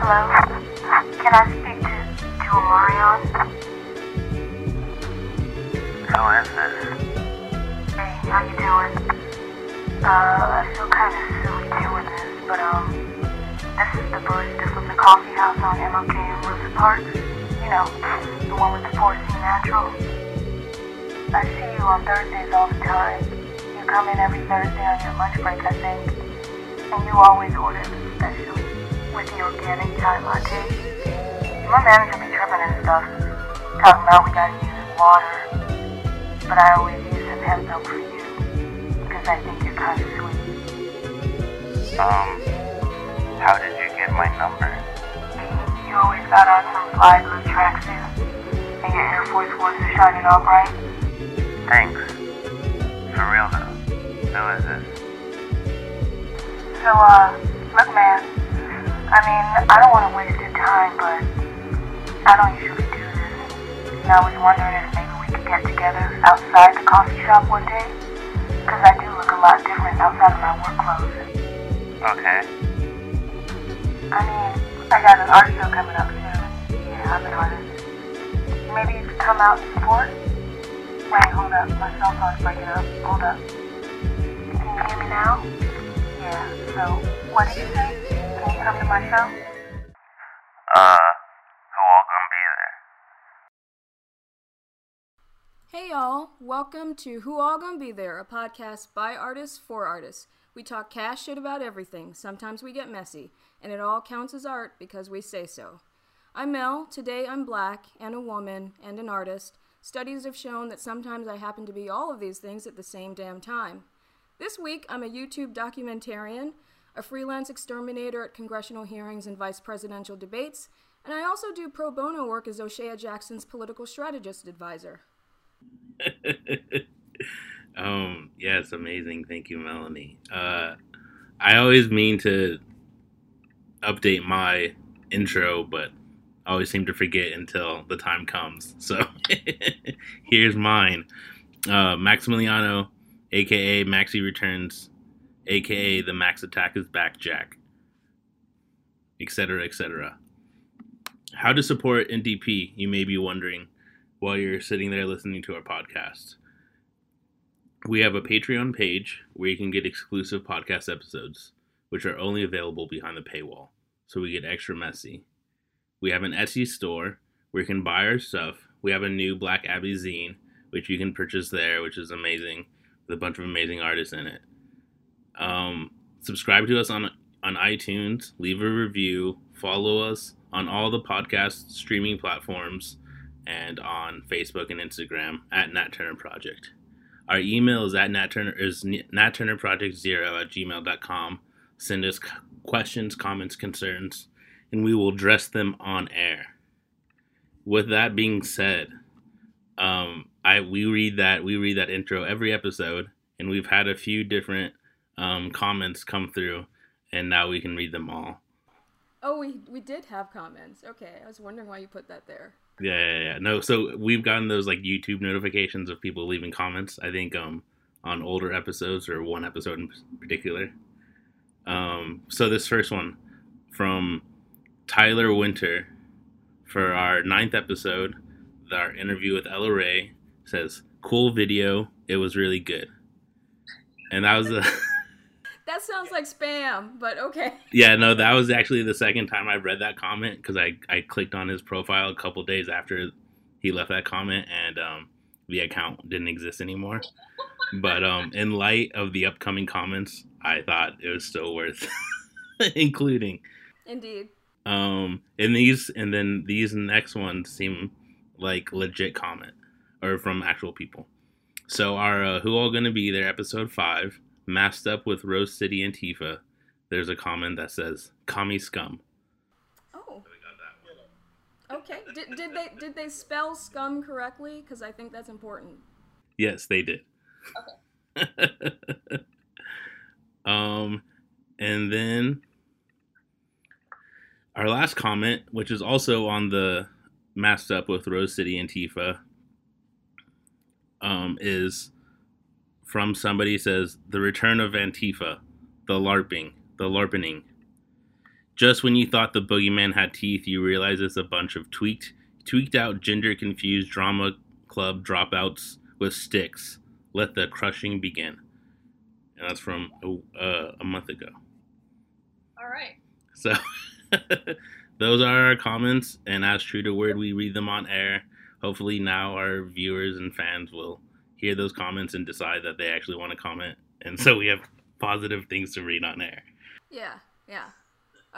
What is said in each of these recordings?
Hello? Can I speak to, to Omarion? Who is this? Hey, how you doing? Uh, I feel kind of silly doing this, but um, this is the barista from the coffee house on MLK and Rosa Park. You know, the one with the 4C Natural. I see you on Thursdays all the time. You come in every Thursday on your lunch break, I think. And you always order the special with the organic Thai latte. My manager be tripping and stuff, talking about we gotta use water. But I always use some hemp milk for you, because I think you're kind of sweet. Um, how did you get my number? You always got on some fly blue tracksuit, and your Air Force Ones are shining all bright. Thanks. For real though. Who is this? So, uh, look, man. I mean, I don't want to waste your time, but I don't usually do this. And I was wondering if maybe we could get together outside the coffee shop one day. Because I do look a lot different outside of my work clothes. Okay. I mean, I got an art show coming up soon. Yeah, I'm an artist. Maybe you could come out and support? Wait, hold up. My cell phone's breaking up. Hold up. Can you hear me now? Yeah, so, what did you say? Can you come to my show? Uh, who all gonna be there? Hey y'all, welcome to Who All Gonna Be There, a podcast by artists for artists. We talk cash shit about everything. Sometimes we get messy, and it all counts as art because we say so. I'm Mel. Today I'm black and a woman and an artist. Studies have shown that sometimes I happen to be all of these things at the same damn time. This week I'm a YouTube documentarian, a freelance exterminator at congressional hearings and vice presidential debates, and I also do pro bono work as O'Shea Jackson's political strategist advisor. um, yeah, amazing. Thank you, Melanie. Uh, I always mean to update my intro, but I always seem to forget until the time comes. So here's mine. Uh, Maximiliano, aka Maxi Returns, aka the Max Attack is back, Jack, etc., etc. How to support NTP, you may be wondering while you're sitting there listening to our podcast. We have a Patreon page where you can get exclusive podcast episodes, which are only available behind the paywall, so we get extra messy. We have an Etsy store where you can buy our stuff. We have a new Black Abbey zine, which you can purchase there, which is amazing, with a bunch of amazing artists in it. Um, subscribe to us on on iTunes, leave a review, follow us on all the podcast streaming platforms and on Facebook and Instagram at Nat Turner Project. Our email is at Nat Turner is Project Zero at gmail.com. Send us questions, comments, concerns, and we will address them on air. With that being said, um, I we read that we read that intro every episode, and we've had a few different um, comments come through, and now we can read them all. Oh, we we did have comments. Okay, I was wondering why you put that there. Yeah, yeah, yeah. No, so we've gotten those like YouTube notifications of people leaving comments. I think um on older episodes or one episode in particular. Um, so this first one from Tyler Winter for our ninth episode, our interview with Ella Ray says, "Cool video. It was really good." And that was a That sounds like spam, but okay. yeah, no, that was actually the second time I read that comment because I I clicked on his profile a couple days after he left that comment and um, the account didn't exist anymore. But um, in light of the upcoming comments, I thought it was still worth including. Indeed. Um, and these and then these next ones seem like legit comment or from actual people. So our uh, who all gonna be there episode five masked up with Rose City Antifa. There's a comment that says "commie scum." Oh. Okay. Did, did they did they spell scum correctly? Because I think that's important. Yes, they did. Okay. um, and then our last comment, which is also on the masked up with Rose City Antifa, um, is from somebody says the return of Antifa, the LARPing, the LARPening. Just when you thought the boogeyman had teeth, you realize it's a bunch of tweaked, tweaked out, gender confused drama club dropouts with sticks. Let the crushing begin. And that's from uh, a month ago. All right. So those are our comments, and as true to word, we read them on air. Hopefully, now our viewers and fans will hear those comments and decide that they actually want to comment, and so we have positive things to read on air. Yeah, yeah.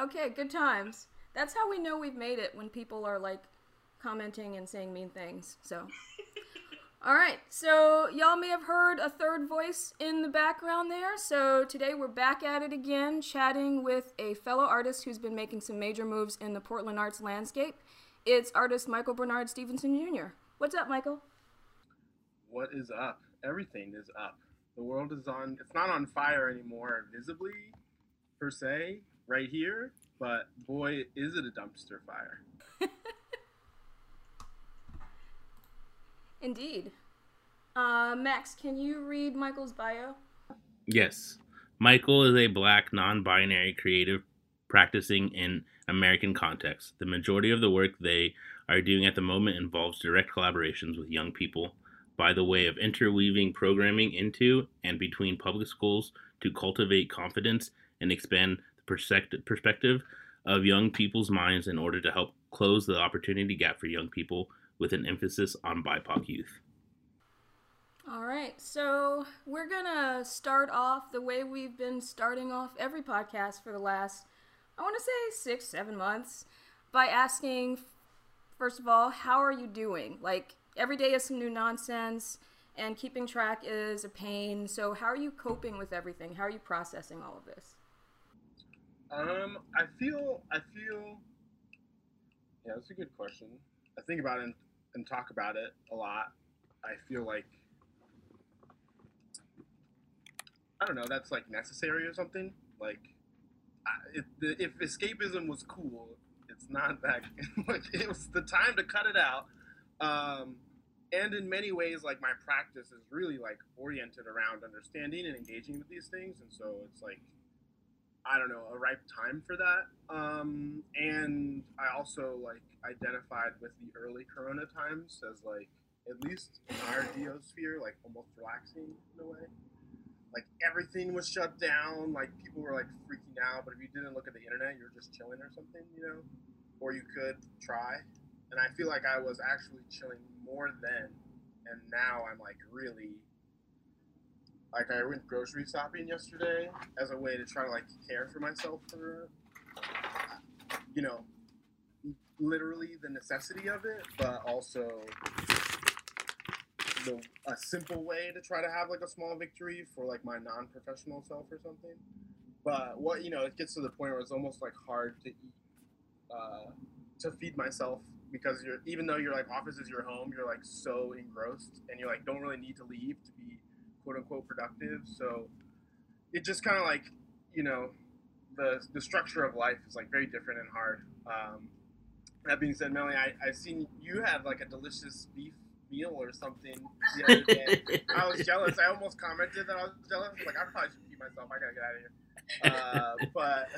Okay, good times. That's how we know we've made it when people are like commenting and saying mean things. So, all right. So y'all may have heard a third voice in the background there. So today we're back at it again, chatting with a fellow artist who's been making some major moves in the Portland arts landscape. It's artist Michael Bernard Stevenson Jr. What's up, Michael? What is up? Everything is up. The world is on. It's not on fire anymore, visibly, per se, right here. But boy, is it a dumpster fire. Indeed. Uh, Max, can you read Michael's bio? Yes. Michael is a black, non binary creative practicing in American context. The majority of the work they are doing at the moment involves direct collaborations with young people by the way of interweaving programming into and between public schools to cultivate confidence and expand the perspective of young people's minds in order to help close the opportunity gap for young people with an emphasis on BIPOC youth. All right, so we're gonna start off the way we've been starting off every podcast for the last, I want to say six, seven months, by asking, first of all, how are you doing? Like every day is some new nonsense, and keeping track is a pain. So how are you coping with everything? How are you processing all of this? Um, I feel, I feel, yeah, that's a good question. I think about it and, and talk about it a lot. I feel like I don't know, that's like necessary or something. Like, if, if escapism was cool, it's not that. it was the time to cut it out. Um, and in many ways, like my practice is really like oriented around understanding and engaging with these things, and so it's like, I don't know, a ripe time for that. Um, and I also like identified with the early Corona times as like at least in our geosphere, like almost relaxing in a way like everything was shut down. Like people were like freaking out. But if you didn't look at the internet, you were just chilling or something, you know. Or you could try. And I feel like I was actually chilling more then, and now I'm like really. Like I went grocery shopping yesterday as a way to try to like care for myself for, you know, literally the necessity of it, but also the a simple way to try to have like a small victory for like my non-professional self or something. But what you know, it gets to the point where it's almost like hard to eat, uh, to feed myself because you're even though your like office is your home, you're like so engrossed and you like don't really need to leave to be quote unquote productive. So it just kind of like you know the the structure of life is like very different and hard. Um, that being said, Melanie, I I've seen you have like a delicious beef meal or something the other day. I was jealous. I almost commented that I was jealous. Like I probably should keep myself. I gotta get out of here. Uh, but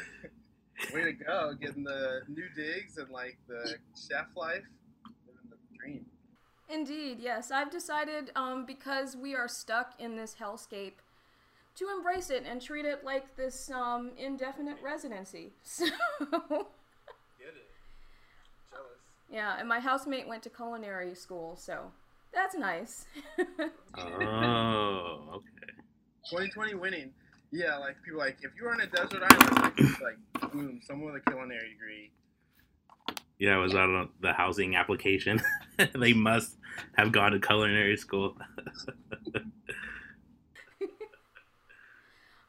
way to go, getting the new digs and like the chef life, living the dream. Indeed, yes. I've decided um, because we are stuck in this hellscape to embrace it and treat it like this um, indefinite residency. So. Get it. Jealous. Yeah, and my housemate went to culinary school, so that's nice. oh, okay. 2020 winning. Yeah, like people like if you were on a desert island, like, like boom, someone with a culinary degree. Yeah, it was on the housing application. they must have gone to culinary school.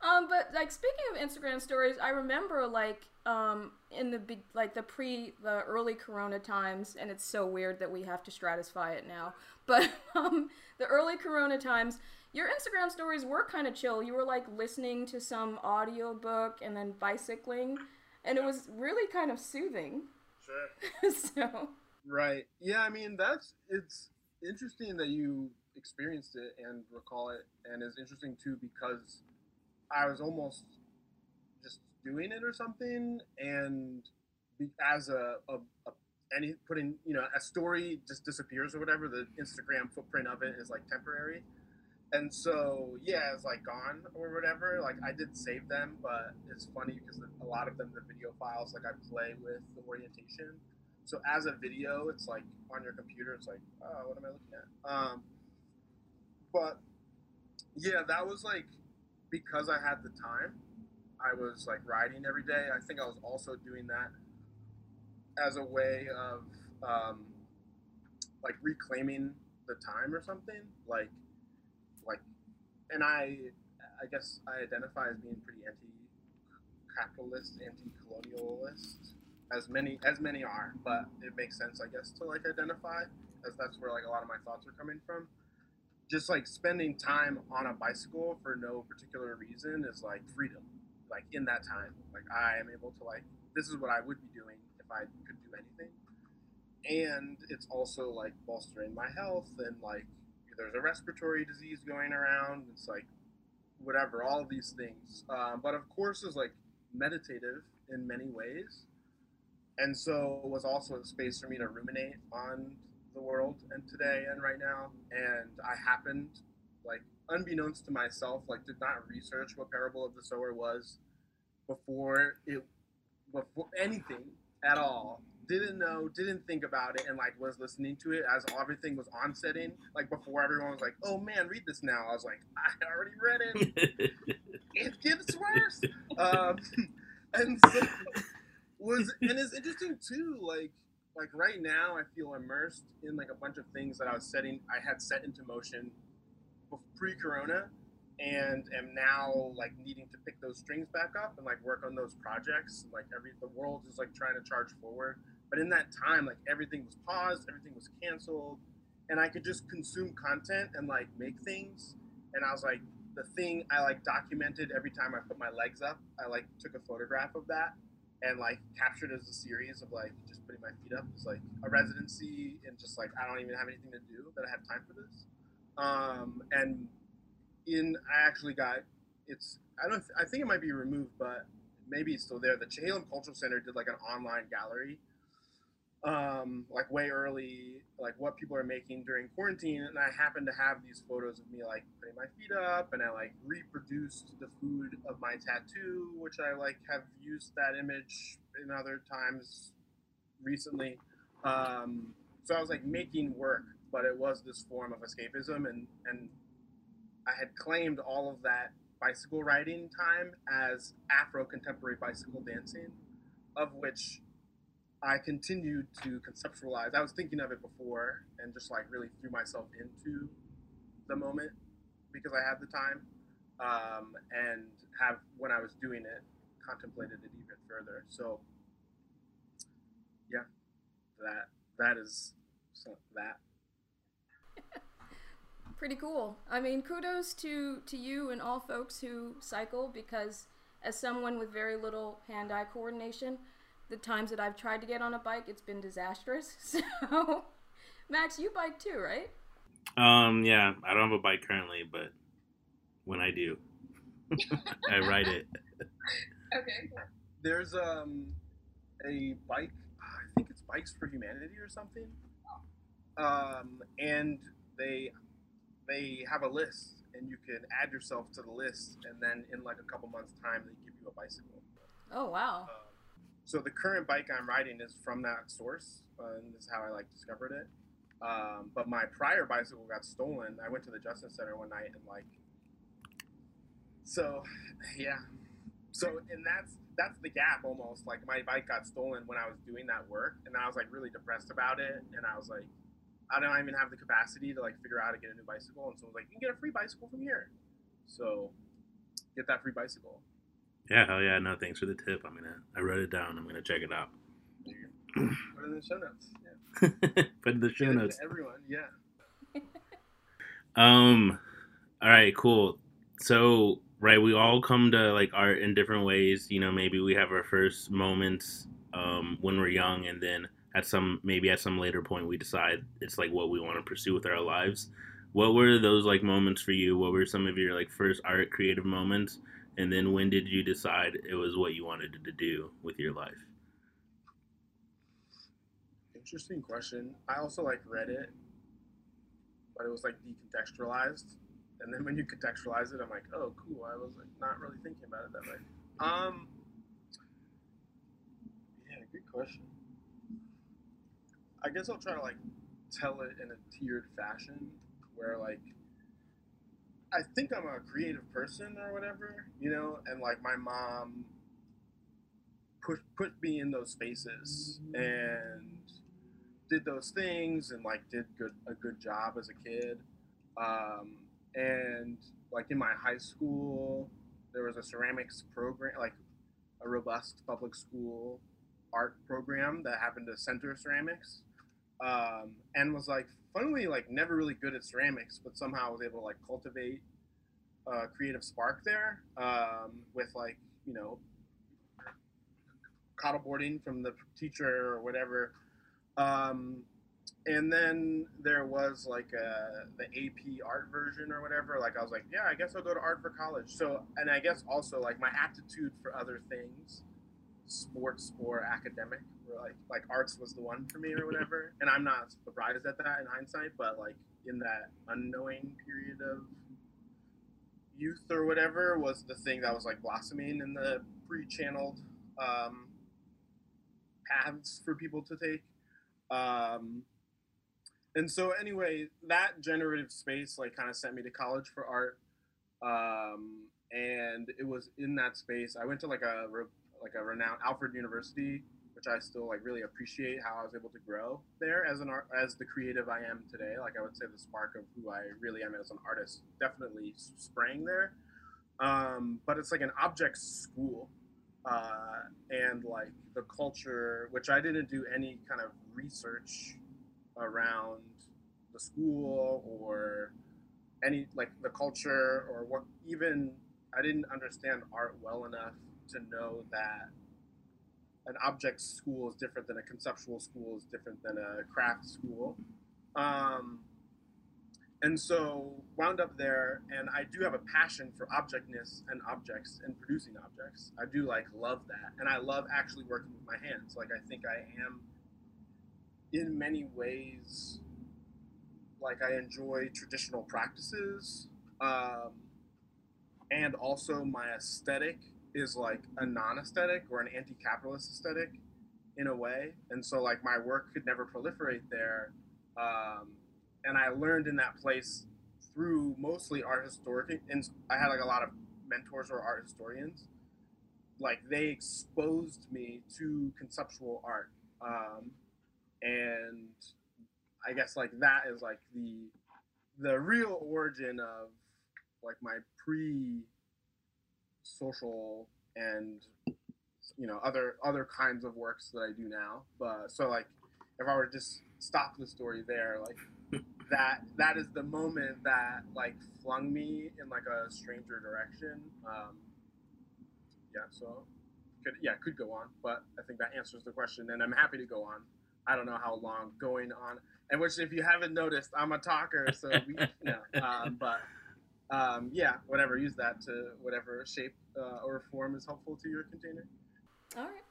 um, but like speaking of Instagram stories, I remember like um in the big like the pre the early Corona times, and it's so weird that we have to stratify it now. But um, the early Corona times, your Instagram stories were kind of chill. You were like listening to some audiobook and then bicycling, and it was really kind of soothing. Sure. so. Right. Yeah. I mean, that's it's interesting that you experienced it and recall it, and it's interesting too because I was almost just doing it or something, and as a, a, a any putting you know a story just disappears or whatever, the Instagram footprint of it is like temporary. And so yeah, it's like gone or whatever. Like I did save them, but it's funny because a lot of them the video files like I play with the orientation. So as a video, it's like on your computer. It's like, oh, what am I looking at? Um, but yeah, that was like because I had the time. I was like riding every day. I think I was also doing that as a way of um, like reclaiming the time or something. Like, like, and I, I guess I identify as being pretty anti-capitalist, anti-colonialist, as many as many are. But it makes sense, I guess, to like identify, as that's where like a lot of my thoughts are coming from just like spending time on a bicycle for no particular reason is like freedom like in that time. Like i am able to like this is what i would be doing if i could do anything. And it's also like bolstering my health and like there's a respiratory disease going around. It's like whatever all of these things. Um, but of course is like meditative in many ways. And so it was also a space for me to ruminate on the world and today and right now. And I happened, like, unbeknownst to myself, like, did not research what Parable of the Sower was before it, before anything at all. Didn't know, didn't think about it, and like was listening to it as everything was on setting. Like before, everyone was like, "Oh man, read this now." I was like, "I already read it. it gets worse." Um, and so was and it's interesting too. Like like right now I feel immersed in like a bunch of things that I was setting I had set into motion pre-corona and am now like needing to pick those strings back up and like work on those projects. Like every the world is like trying to charge forward. But in that time like everything was paused everything was canceled and I could just consume content and like make things. And I was like the thing I like documented every time I put my legs up I like took a photograph of that and like captured as a series of like just putting my feet up. It's like a residency and just like I don't even have anything to do that I have time for this. Um, and in I actually got it's I don't I think it might be removed, but maybe it's still there. The Chehalem Cultural Center did like an online gallery um, like way early, like what people are making during quarantine, and I happen to have these photos of me like putting my feet up, and I like reproduced the food of my tattoo, which I like have used that image in other times recently. Um, so I was like making work, but it was this form of escapism, and and I had claimed all of that bicycle riding time as Afro contemporary bicycle dancing, of which I continued to conceptualize. I was thinking of it before and just like really threw myself into the moment because I had the time um, and have when I was doing it contemplated it even further. So yeah, that that is that. Pretty cool. I mean, kudos to to you and all folks who cycle because as someone with very little hand-eye coordination, the times that I've tried to get on a bike, it's been disastrous. So, Max, you bike too, right? Um, yeah, I don't have a bike currently, but when I do, I ride it. Okay. There's um a bike. I think it's Bikes for Humanity or something. Um, and they they have a list, and you can add yourself to the list, and then in like a couple months' time, they give you a bicycle. Oh wow. Um, so the current bike I'm riding is from that source, uh, and this is how I like discovered it. Um, but my prior bicycle got stolen. I went to the Justice Center one night and like, so yeah, so and that's that's the gap almost. Like my bike got stolen when I was doing that work, and I was like really depressed about it, and I was like, I don't even have the capacity to like figure out how to get a new bicycle, and so I was like, you can get a free bicycle from here. So get that free bicycle. Yeah, hell yeah. No, thanks for the tip. I'm gonna. I wrote it down. I'm gonna check it out. Put it in the show notes. Yeah. Put in the show Get notes. Everyone, yeah. Um. All right. Cool. So right, we all come to like art in different ways. You know, maybe we have our first moments um, when we're young, and then at some maybe at some later point we decide it's like what we want to pursue with our lives. What were those like moments for you? What were some of your like first art creative moments? And then when did you decide it was what you wanted to do with your life? Interesting question. I also like read it, but it was like decontextualized. And then when you contextualize it, I'm like, oh, cool. I was like not really thinking about it that way. Um, yeah, good question. I guess I'll try to like tell it in a tiered fashion, where like I think I'm a creative person or whatever, you know, and like my mom put put me in those spaces and did those things and like did good a good job as a kid. Um, and like in my high school, there was a ceramics program, like a robust public school art program that happened to center ceramics, um, and was like funnily like never really good at ceramics, but somehow I was able to like cultivate a creative spark there um, with like you know boarding from the teacher or whatever. Um, and then there was like a, the AP art version or whatever. Like I was like, yeah, I guess I'll go to art for college. So, and I guess also like my aptitude for other things, sports or academic, or like like arts was the one for me or whatever. and I'm not surprised at that in hindsight, but like in that unknowing period of youth or whatever was the thing that was like blossoming in the pre-channeled um, paths for people to take. Um, and so anyway, that generative space like kind of sent me to college for art. Um, and it was in that space. I went to like a like a renowned Alfred University, which I still like really appreciate how I was able to grow there as an art as the creative I am today. Like I would say the spark of who I really am as an artist definitely sprang there. Um, but it's like an object school, uh, and like the culture, which I didn't do any kind of research around the school or any like the culture or what even I didn't understand art well enough to know that an object school is different than a conceptual school is different than a craft school. Um, and so wound up there and i do have a passion for objectness and objects and producing objects i do like love that and i love actually working with my hands like i think i am in many ways like i enjoy traditional practices um, and also my aesthetic is like a non-aesthetic or an anti-capitalist aesthetic in a way. And so like my work could never proliferate there. Um, and I learned in that place through mostly art historic and I had like a lot of mentors or art historians. Like they exposed me to conceptual art, um, and I guess like that is like the the real origin of like my pre social and you know other other kinds of works that I do now. But so like if I were to just stop the story there, like that that is the moment that like flung me in like a stranger direction. Um, yeah, so could yeah could go on, but I think that answers the question, and I'm happy to go on. I don't know how long going on, and which if you haven't noticed, I'm a talker, so we, you know, um, but um, yeah, whatever. Use that to whatever shape uh, or form is helpful to your container. All right.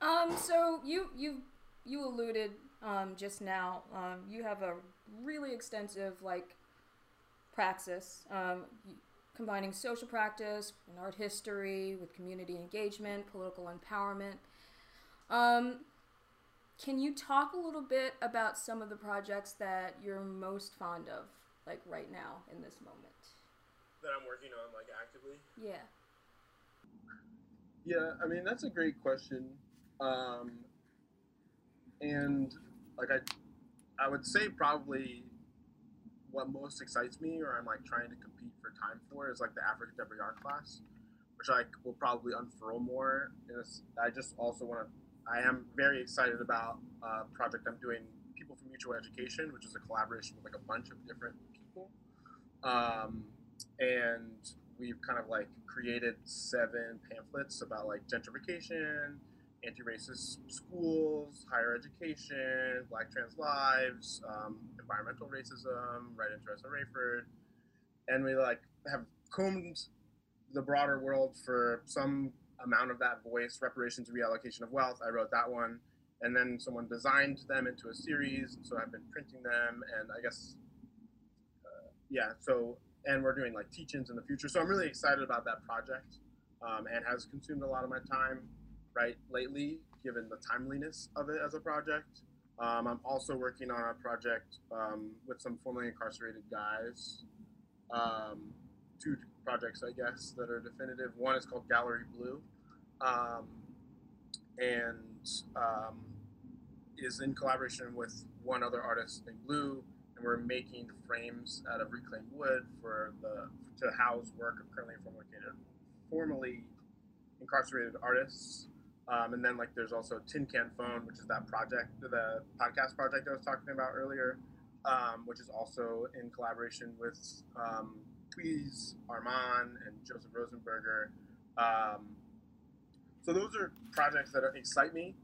Um, so you you you alluded um, just now. Um, you have a really extensive like praxis, um, combining social practice and art history with community engagement, political empowerment. Um, can you talk a little bit about some of the projects that you're most fond of, like right now in this moment? That I'm working on, like actively. Yeah. Yeah, I mean that's a great question, um, and like I I would say probably what most excites me, or I'm like trying to compete for time for, is like the African Contemporary Art class, which I will probably unfurl more. I just also want to. I am very excited about a project I'm doing, People for Mutual Education, which is a collaboration with like a bunch of different people, um, and we've kind of like created seven pamphlets about like gentrification anti-racist schools, higher education, Black trans lives, um, environmental racism, right into Rayford, and we like have combed the broader world for some amount of that voice, reparations, reallocation of wealth. I wrote that one, and then someone designed them into a series. So I've been printing them, and I guess, yeah. So and we're doing like teach-ins in the future. So I'm really excited about that project, um, and has consumed a lot of my time, right, lately, given the timeliness of it as a project. Um, I'm also working on a project um, with some formerly incarcerated guys. Um, two projects, I guess, that are definitive. One is called Gallery Blue, um, and um, is in collaboration with one other artist named Blue, and we're making frames out of reclaimed wood for the to house work of currently formerly incarcerated artists. Um, and then like there's also Tin Can Phone, which is that project, the podcast project I was talking about earlier, um, which is also in collaboration with um, Tweez, Armand, and Joseph Rosenberger. Um, so those are projects that excite me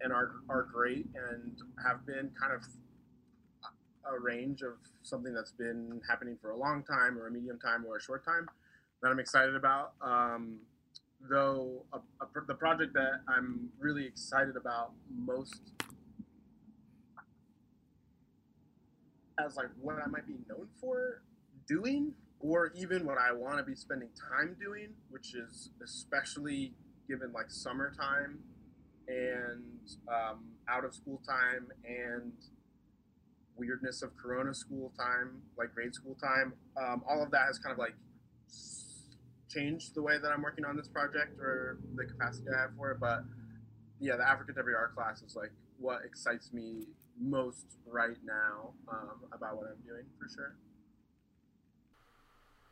and are, are great and have been kind of a range of something that's been happening for a long time or a medium time or a short time that I'm excited about. Um, though a, a, the project that I'm really excited about most as like what I might be known for doing or even what I want to be spending time doing, which is especially given like summertime and um, out of school time and weirdness of Corona school time, like grade school time. Um, all of that has kind of like changed the way that I'm working on this project or the capacity I have for it. But yeah, the African Contemporary Art class is like what excites me most right now um, about what I'm doing for sure.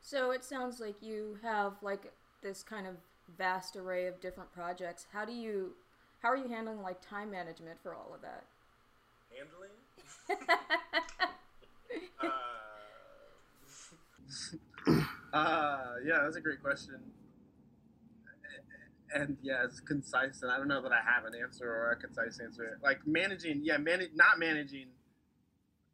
So it sounds like you have like this kind of vast array of different projects. How do you how are you handling like time management for all of that? Handling? Uh, uh, yeah, that's a great question. And yeah, it's concise, and I don't know that I have an answer or a concise answer. Like managing, yeah, manage not managing.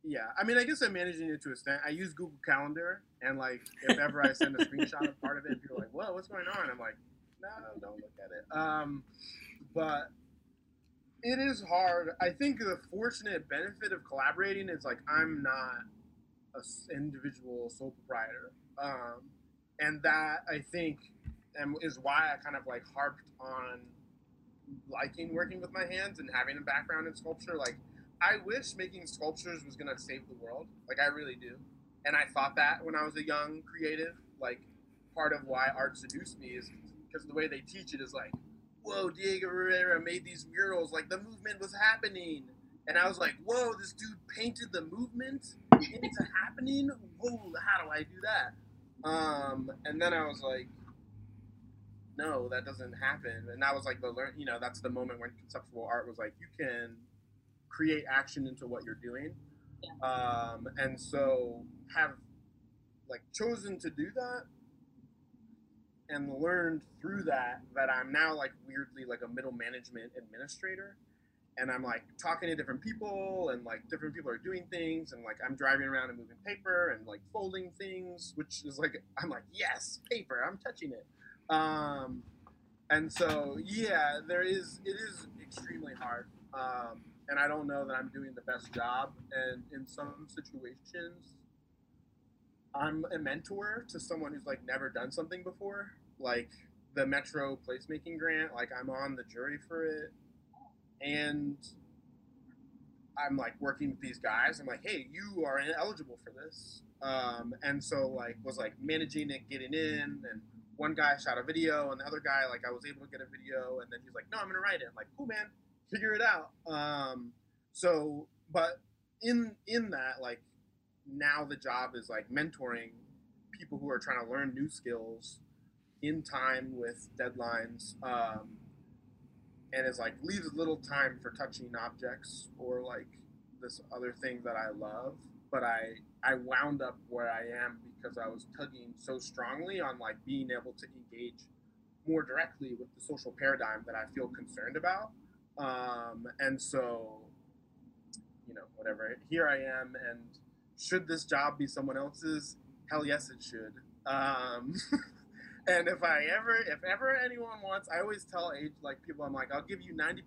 Yeah, I mean, I guess I'm managing it to a extent. I use Google Calendar, and like if ever I send a screenshot of part of it, people are like, "Whoa, what's going on?" I'm like, "No, don't look at it." Um, but it is hard. I think the fortunate benefit of collaborating is like I'm not a individual sole proprietor, um, and that I think and is why I kind of like harped on liking working with my hands and having a background in sculpture. Like I wish making sculptures was gonna save the world. Like I really do, and I thought that when I was a young creative. Like part of why art seduced me is because the way they teach it is like whoa, Diego Rivera made these murals. Like the movement was happening. And I was like, whoa, this dude painted the movement into happening? Whoa, how do I do that? Um, and then I was like, no, that doesn't happen. And that was like the learn, you know, that's the moment when conceptual art was like, you can create action into what you're doing. Yeah. Um, and so have like chosen to do that and learned through that that I'm now like weirdly like a middle management administrator. And I'm like talking to different people and like different people are doing things and like I'm driving around and moving paper and like folding things, which is like I'm like, yes, paper, I'm touching it. Um and so yeah, there is it is extremely hard. Um and I don't know that I'm doing the best job. And in some situations, I'm a mentor to someone who's like never done something before, like the Metro placemaking grant. Like I'm on the jury for it, and I'm like working with these guys. I'm like, hey, you are ineligible for this, um, and so like was like managing it, getting in, and one guy shot a video, and the other guy like I was able to get a video, and then he's like, no, I'm gonna write it. I'm like, cool, man, figure it out. Um, so, but in in that like now the job is like mentoring people who are trying to learn new skills in time with deadlines um, and is like leaves little time for touching objects or like this other thing that i love. But i i wound up where i am because i was tugging so strongly on like being able to engage more directly with the social paradigm that i feel concerned about. Um, and so you know whatever here i am and should this job be someone else's? Hell yes, it should. Um, and if I ever, if ever anyone wants, I always tell age like people, I'm like, I'll give you 90%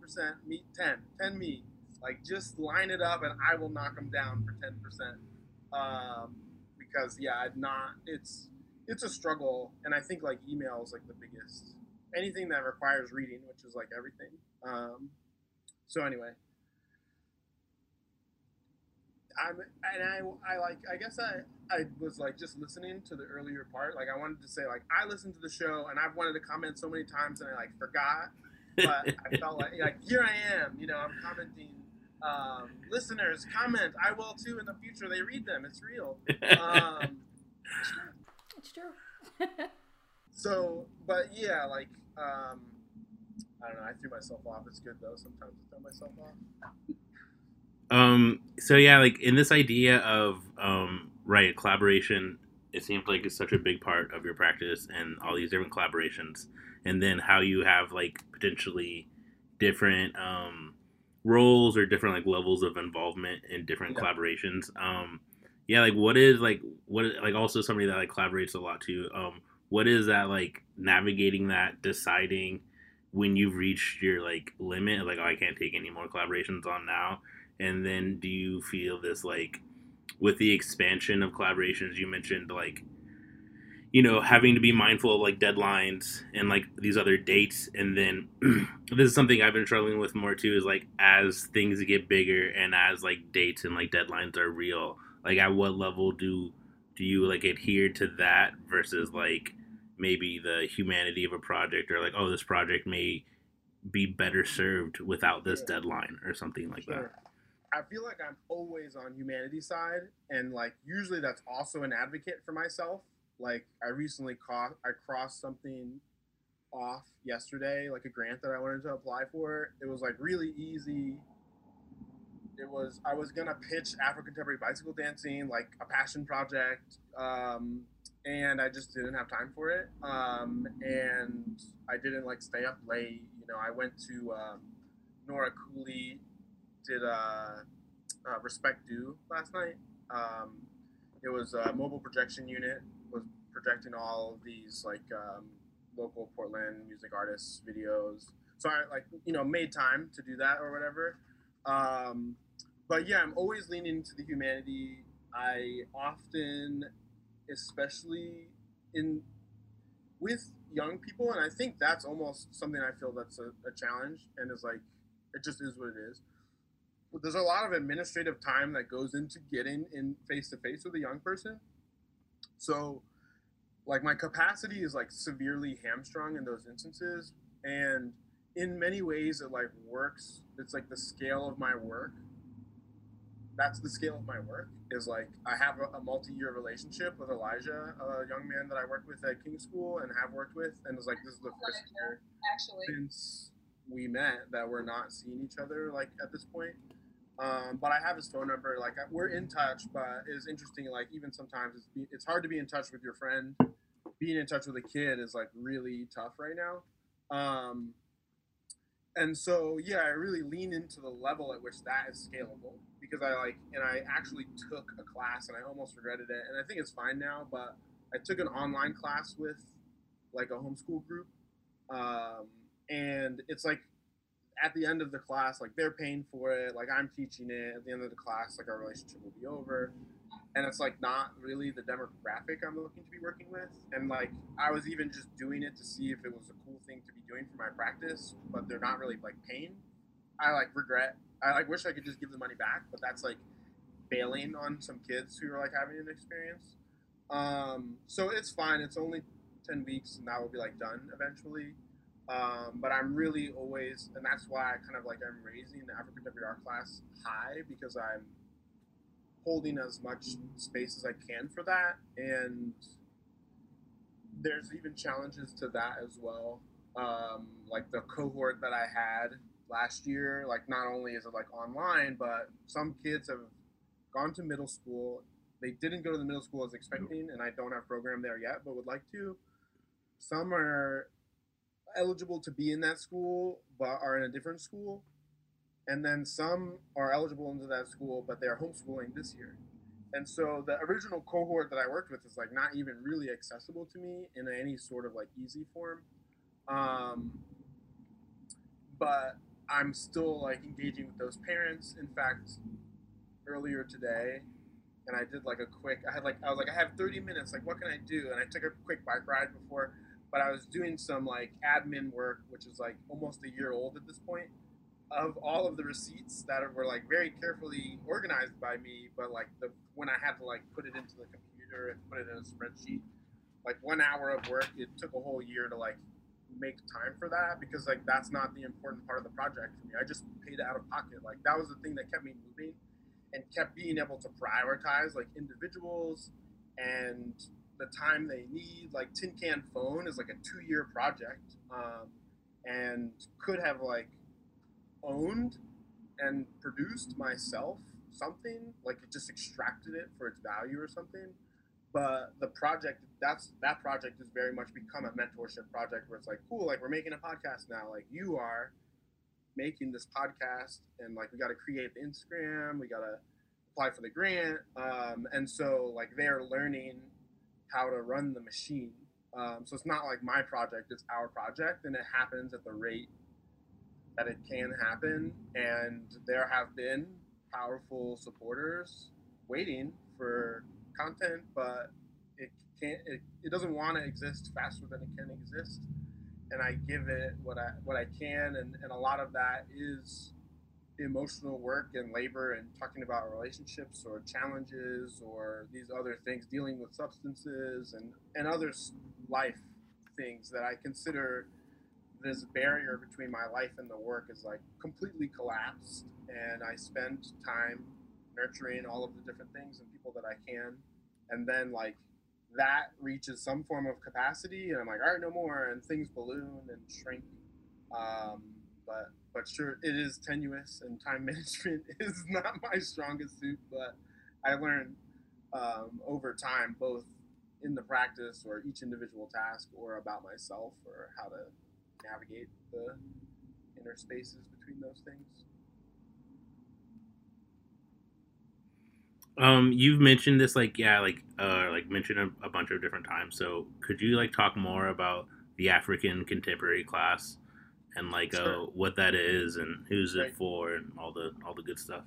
meat, 10, 10 meat. Like just line it up, and I will knock them down for 10%. Um, because yeah, I'm not. It's it's a struggle, and I think like email is like the biggest. Anything that requires reading, which is like everything. Um, so anyway, I'm and I I like I guess I I was like just listening to the earlier part. Like I wanted to say like I listened to the show and I've wanted to comment so many times and I like forgot, but I felt like like here I am. You know, I'm commenting. Um, listeners, comment. I will too in the future. They read them. It's real. Um, It's true. so, but yeah, like um, I don't know. I threw myself off. It's good though. Sometimes I throw myself off. Um. So yeah, like in this idea of um, right collaboration, it seems like it's such a big part of your practice and all these different collaborations, and then how you have like potentially different um roles or different like levels of involvement in different Yeah. collaborations. Um. Yeah, like what is like what like also somebody that like collaborates a lot too. Um. What is that like navigating that deciding when you've reached your like limit like oh I can't take any more collaborations on now and then do you feel this like with the expansion of collaborations you mentioned like you know having to be mindful of like deadlines and like these other dates and then this is something i've been struggling with more too is like as things get bigger and as like dates and like deadlines are real like at what level do do you like adhere to that versus like maybe the humanity of a project or like oh this project may be better served without this Yeah. deadline or something like that Sure. I feel like I'm always on humanity's side, and like usually that's also an advocate for myself. Like I recently caught, I crossed something off yesterday, like a grant that I wanted to apply for. It was like really easy. It was I was gonna pitch Afro contemporary bicycle dancing, like a passion project, um, and I just didn't have time for it. Um, and I didn't like stay up late. You know, I went to um, Nora Cooley did uh, uh, Respect Due last night. Um, it was a mobile projection unit was projecting all of these like um, local Portland music artists videos. So I like you know made time to do that or whatever. Um, but yeah, I'm always leaning into the humanity. I often, especially in with young people, and I think that's almost something I feel that's a, a challenge and is like it just is what it is there's a lot of administrative time that goes into getting in face to face with a young person. So, like, my capacity is like severely hamstrung in those instances. And in many ways, it like works. It's like the scale of my work. That's the scale of my work. Is like I have a, a multi-year relationship with Elijah, a young man that I work with at King School and have worked with, and it's like this is the first year actually. since we met that we're not seeing each other like at this point. Um, but I have his phone number. Like we're in touch, but it's interesting. Like even sometimes it's be, it's hard to be in touch with your friend. Being in touch with a kid is like really tough right now. Um, and so yeah, I really lean into the level at which that is scalable because I like and I actually took a class and I almost regretted it. And I think it's fine now, but I took an online class with like a homeschool group. Um, and it's like at the end of the class, like they're paying for it, like I'm teaching it. At the end of the class, like our relationship will be over, and it's like not really the demographic I'm looking to be working with. And like I was even just doing it to see if it was a cool thing to be doing for my practice, but they're not really like paying. I like regret. I like wish I could just give the money back, but that's like bailing on some kids who are like having an experience. Um, so it's fine. It's only ten weeks, and that will be like done eventually. Um, but I'm really always, and that's why I kind of like I'm raising the African art class high because I'm holding as much space as I can for that, and there's even challenges to that as well. Um, like the cohort that I had last year, like not only is it like online, but some kids have gone to middle school. They didn't go to the middle school as expecting, and I don't have program there yet, but would like to. Some are eligible to be in that school but are in a different school and then some are eligible into that school but they're homeschooling this year and so the original cohort that I worked with is like not even really accessible to me in any sort of like easy form. Um, but I'm still like engaging with those parents. In fact, earlier today, and I did like a quick. I had like I was like I have 30 minutes. Like what can I do? And I took a quick bike ride before, but I was doing some like admin work, which is like almost a year old at this point of all of the receipts that were like very carefully organized by me, but like the when I had to like put it into the computer and put it in a spreadsheet, like one hour of work, it took a whole year to like make time for that because like that's not the important part of the project for me. I just paid out of pocket. Like that was the thing that kept me moving and kept being able to prioritize like individuals and the time they need. Like Tin Can Phone is like a two year project um, and could have like owned and produced myself something like it just extracted it for its value or something. But the project that's that project has very much become a mentorship project where it's like cool like we're making a podcast now. Like you are making this podcast and like we got to create the instagram we got to apply for the grant. Um, and so like they're learning how to run the machine um, so it's not like my project it's our project and it happens at the rate that it can happen, and there have been powerful supporters waiting for content, but it can't. It, it doesn't want to exist faster than it can exist, and I give it what I what I can, and, and a lot of that is emotional work and labor and talking about relationships or challenges or these other things dealing with substances and and other life things that I consider this barrier between my life and the work is like completely collapsed. And i spend time nurturing all of the different things and people that i can. And then like that reaches some form of capacity and i'm like all right no more. And things balloon and shrink. Um, but but sure it is tenuous and time management is not my strongest suit but i learned um, over time both in the practice or each individual task or about myself or how to navigate the inner spaces between those things. Um, you've mentioned this, like yeah, like uh, like mentioned a, a, bunch of different times. So could you like talk more about the African contemporary class and like sure. uh, what that is and who's it for and all the all the good stuff?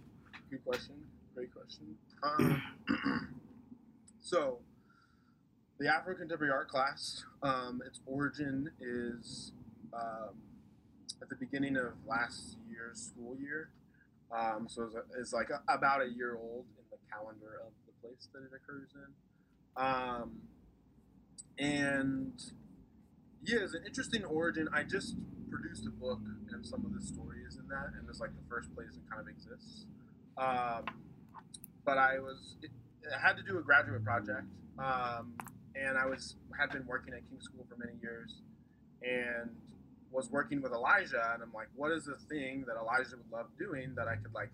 Good question. Great question. Um, so the Afro contemporary art class, um, its origin is um, at the beginning of last year's school year. Um, so it's, it's like a, about a year old in the calendar of the place that it occurs in. Um, and yeah, it's an interesting origin. I just produced a book, and some of the stories in that, and it's like the first place it kind of exists. Um, but I was, it, it, had to do a graduate project, um, and I was had been working at King School for many years, and was working with Elijah, and I'm like, what is the thing that Elijah would love doing that I could like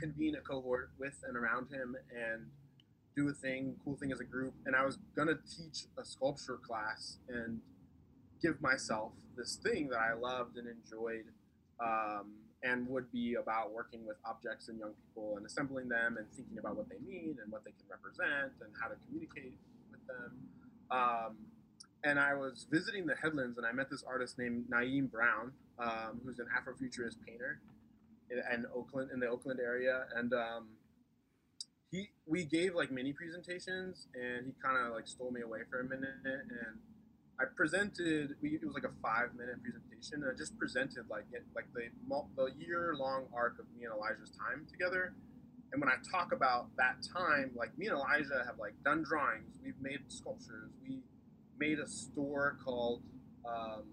convene a cohort with and around him and do a thing, cool thing as a group. And I was gonna teach a sculpture class and give myself this thing that I loved and enjoyed, um, and would be about working with objects and young people and assembling them and thinking about what they mean and what they can represent and how to communicate with them. Um, and I was visiting the Headlands, and I met this artist named Naeem Brown, um, who's an Afrofuturist painter in, in, Oakland, in the Oakland area, and um, he we gave like mini presentations, and he kind of like stole me away for a minute, and I presented. We, it was like a five minute presentation, and I just presented like it, like the the year long arc of me and Elijah's time together. And when I talk about that time, like me and Elijah have like done drawings, we've made sculptures, we made a store called um,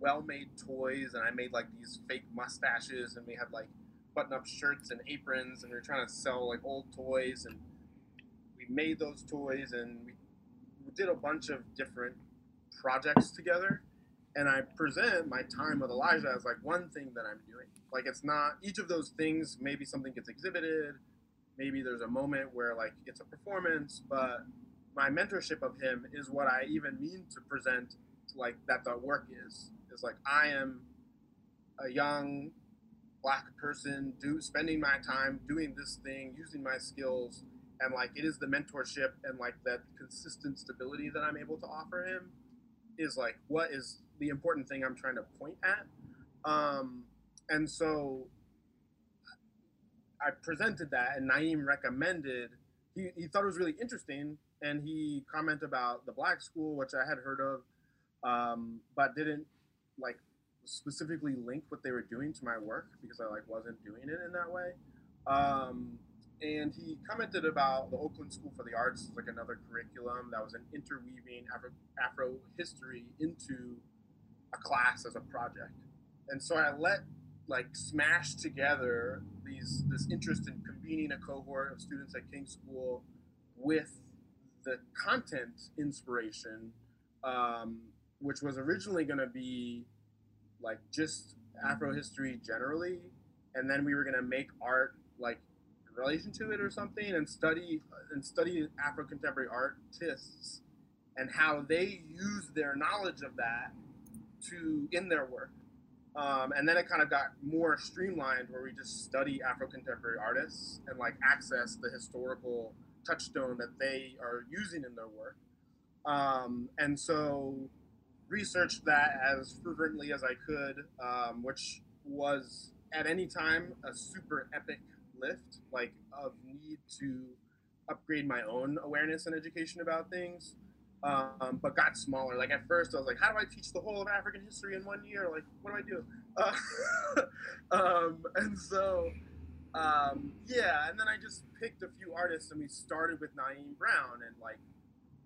Well Made Toys, and I made like these fake mustaches, and we had like button up shirts and aprons, and we were trying to sell like old toys, and we made those toys, and we, we did a bunch of different projects together. And I present my time with Elijah as like one thing that I'm doing. Like it's not each of those things. Maybe something gets exhibited. Maybe there's a moment where like it's a performance, but my mentorship of him is what I even mean to present To like that the work is. Is like I am a young black person do spending my time doing this thing, using my skills, and like it is the mentorship and like that consistent stability that I'm able to offer him is like what is the important thing I'm trying to point at. Um, and so I presented that, and Naeem recommended. He, he thought it was really interesting, and he commented about the black school, which I had heard of, um, but didn't like specifically link what they were doing to my work because I like wasn't doing it in that way. Um, and he commented about the Oakland School for the Arts, like another curriculum that was an interweaving Afro, Afro history into a class as a project. And so I let like smash together these this interest in convening a cohort of students at King School with the content inspiration, um, which was originally going to be like just Afro history generally, and then we were going to make art like relation to it or something, and study and study Afro contemporary artists and how they use their knowledge of that to in their work. Um, and then it kind of got more streamlined where we just study Afro contemporary artists and like access the historical touchstone that they are using in their work. Um, and so researched that as fervently as I could, um, which was at any time a super epic lift, like of need to upgrade my own awareness and education about things um, but got smaller. Like at first, I was like, how do I teach the whole of African history in one year? Like, what do I do? Uh, um, and so, um, yeah, and then I just picked a few artists, and we started with Naeem Brown, and like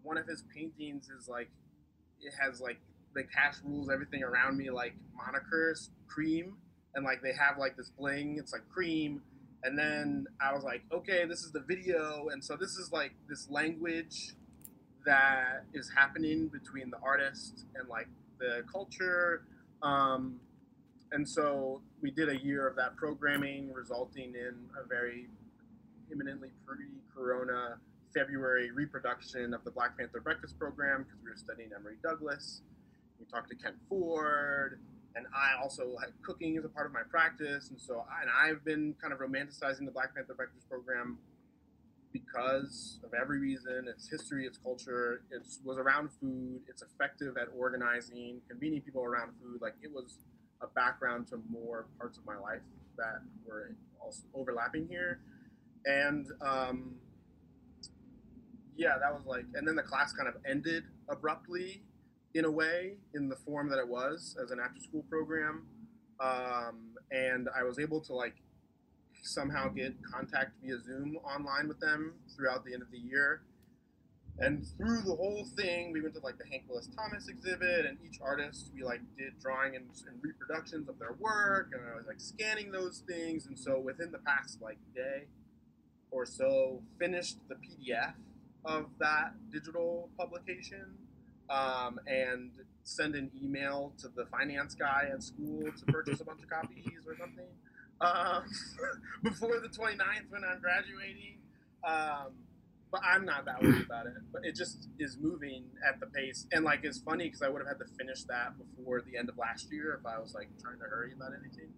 one of his paintings is like it has like the cash rules everything around me like monikers cream and like they have like this bling it's like cream and then i was like okay this is the video and so this is like this language that is happening between the artist and like the culture. Um, and so we did a year of that programming, resulting in a very imminently pre-corona February reproduction of the Black Panther Breakfast Program because we were studying Emory Douglas. We talked to Kent Ford, and I also had cooking as a part of my practice, and so I, and I've been kind of romanticizing the Black Panther Breakfast Program because of every reason its history, its culture, it was around food, it's effective at organizing, convening people around food. Like it was a background to more parts of my life that were also overlapping here. And um, yeah, that was like, and then the class kind of ended abruptly in a way in the form that it was as an after school program. Um, and I was able to like somehow get contact via Zoom online with them throughout the end of the year. And through the whole thing, we went to like the Hank Willis Thomas exhibit, and each artist we like did drawing and, and reproductions of their work, and I was like scanning those things. And so within the past like day or so, finished the PDF of that digital publication, um, and send an email to the finance guy at school to purchase a bunch of copies or something um, before the 29th when I'm graduating. Um, but I'm not that worried about it. But it just is moving at the pace. And like, it's funny because I would have had to finish that before the end of last year if I was like trying to hurry about anything.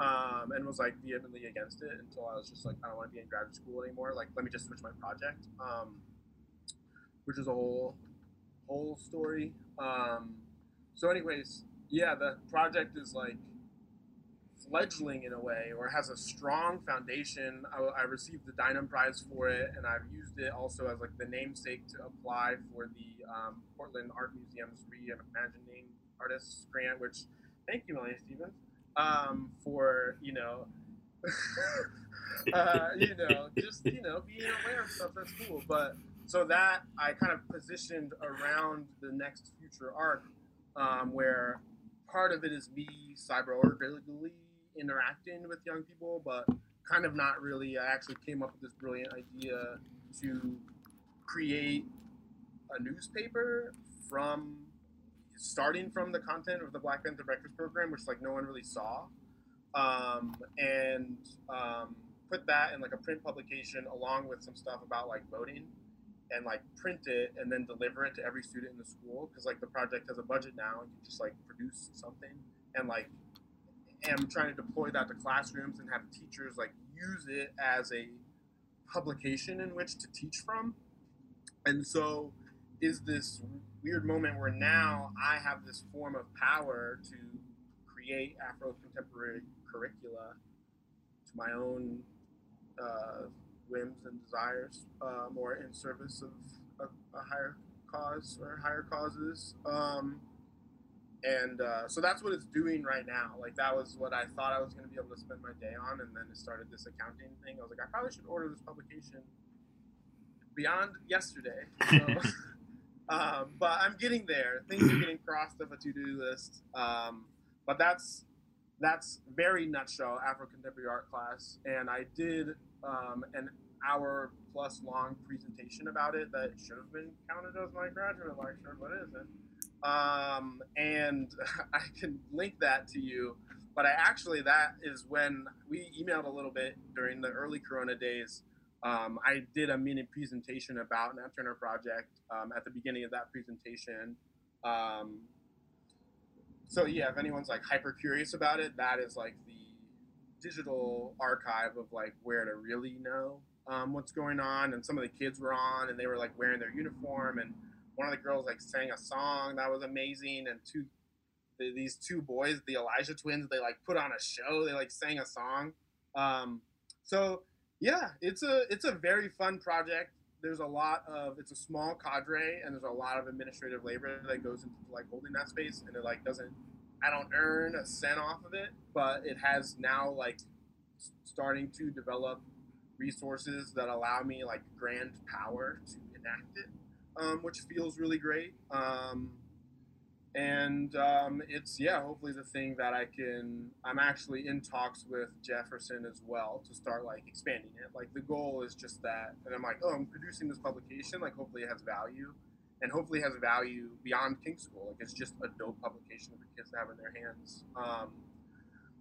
Um, and was like vehemently against it until I was just like, I don't want to be in graduate school anymore. Like, let me just switch my project. Um, which is a whole, whole story. Um, so, anyways, yeah, the project is like fledgling in a way or has a strong foundation. I, I, received the Dynam Prize for it, and I've used it also as like the namesake to apply for the um, Portland Art Museum's Reimagining Artists Grant. Which, thank you, Melanie Stevens, um, for you know, uh, you know, just you know, being aware of stuff. That's cool, but. So that I kind of positioned around the next future arc, um, where part of it is me cyber organically interacting with young people, but kind of not really. I actually came up with this brilliant idea to create a newspaper from starting from the content of the Black Panther Breakfast Program, which like no one really saw, um, and um, put that in like a print publication along with some stuff about like voting and like print it and then deliver it to every student in the school because like the project has a budget now and you just like produce something and like am trying to deploy that to classrooms and have teachers like use it as a publication in which to teach from. And so is this weird moment where now I have this form of power to create Afro contemporary curricula to my own uh, whims and desires, um, or in service of a, a, higher cause or higher causes. Um, and uh, so that's what it's doing right now. Like that was what I thought I was going to be able to spend my day on, and then it started this accounting thing. I was like, I probably should order this publication beyond yesterday. So, um, but I'm getting there. Things are getting crossed off a to-do list. Um, but that's that's very nutshell Afro contemporary art class, and I did um, an hour plus long presentation about it that should have been counted as my graduate lecture, but isn't. Um, and I can link that to you. But I actually, that is when we emailed a little bit during the early Corona days. Um, I did a mini presentation about Nat Turner Project um, at the beginning of that presentation. Um, so yeah, if anyone's like hyper curious about it, that is like the digital archive of like where to really know um, what's going on. And some of the kids were on, and they were like wearing their uniform, and one of the girls like sang a song that was amazing, and two these two boys, the Elijah twins, they like put on a show. They like sang a song. Um, so yeah, it's a it's a very fun project. There's a lot of it's a small cadre and there's a lot of administrative labor that goes into like holding that space and it like doesn't I don't earn a cent off of it, but it has now like starting to develop resources that allow me like grand power to enact it, um, which feels really great. Um, and um, it's yeah hopefully the thing that i can i'm actually in talks with jefferson as well to start like expanding it like the goal is just that and i'm like oh i'm producing this publication like hopefully it has value and hopefully has value beyond king school like it's just a dope publication for kids to have in their hands um,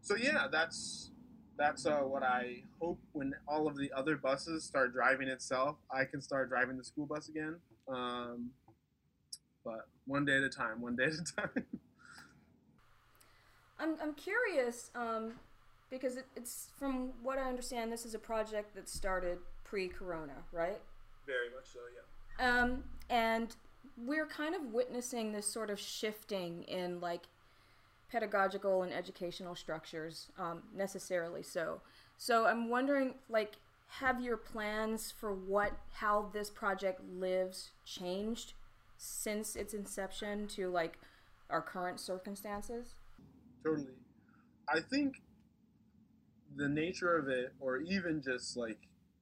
so yeah that's that's uh, what i hope when all of the other buses start driving itself i can start driving the school bus again um, but one day at a time, one day at a time. I'm, I'm curious um, because it, it's from what I understand, this is a project that started pre corona, right? Very much so, yeah. Um, and we're kind of witnessing this sort of shifting in like pedagogical and educational structures, um, necessarily so. So I'm wondering, like, have your plans for what how this project lives changed since its inception to like our current circumstances? Totally. I think the nature of it, or even just like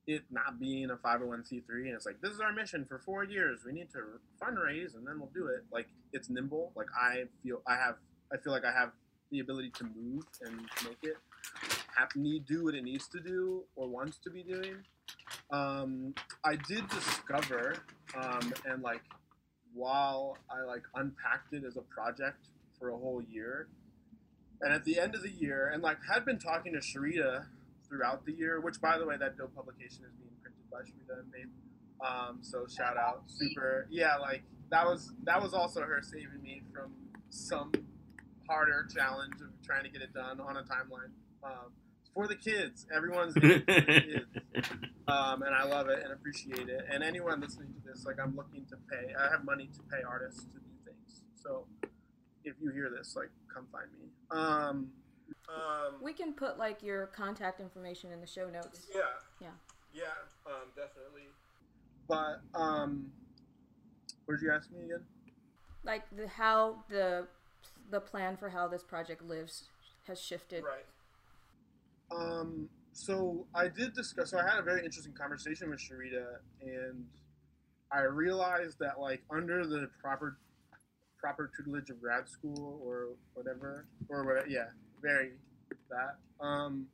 it not being a 501c3, and it's like, this is our mission for four years. We need to fundraise and then we'll do it. Like, it's nimble. Like, I feel, I have, I feel like I have the ability to move and make it have need do what it needs to do or wants to be doing. Um, I did discover, um, and like while I like unpacked it as a project for a whole year. And at the end of the year, and like had been talking to Sharita throughout the year, which by the way, that dope publication is being printed by Sharita and Babe. Um, so shout out, super, yeah, like that was that was also her saving me from some harder challenge of trying to get it done on a timeline. Um, for the kids. Everyone's kids. Um, and I love it and appreciate it. And anyone listening to this, like I'm looking to pay. I have money to pay artists to do things. So if you hear this, like come find me. Um, we can put like your contact information in the show notes. Yeah. Yeah. Yeah. Um, definitely. But um, what did you ask me again? Like the how the the plan for how this project lives has shifted. Right. Um, so I did discuss. So I had a very interesting conversation with Sharita, and I realized that like under the proper proper tutelage of grad school or whatever, or whatever, yeah, very that. Um,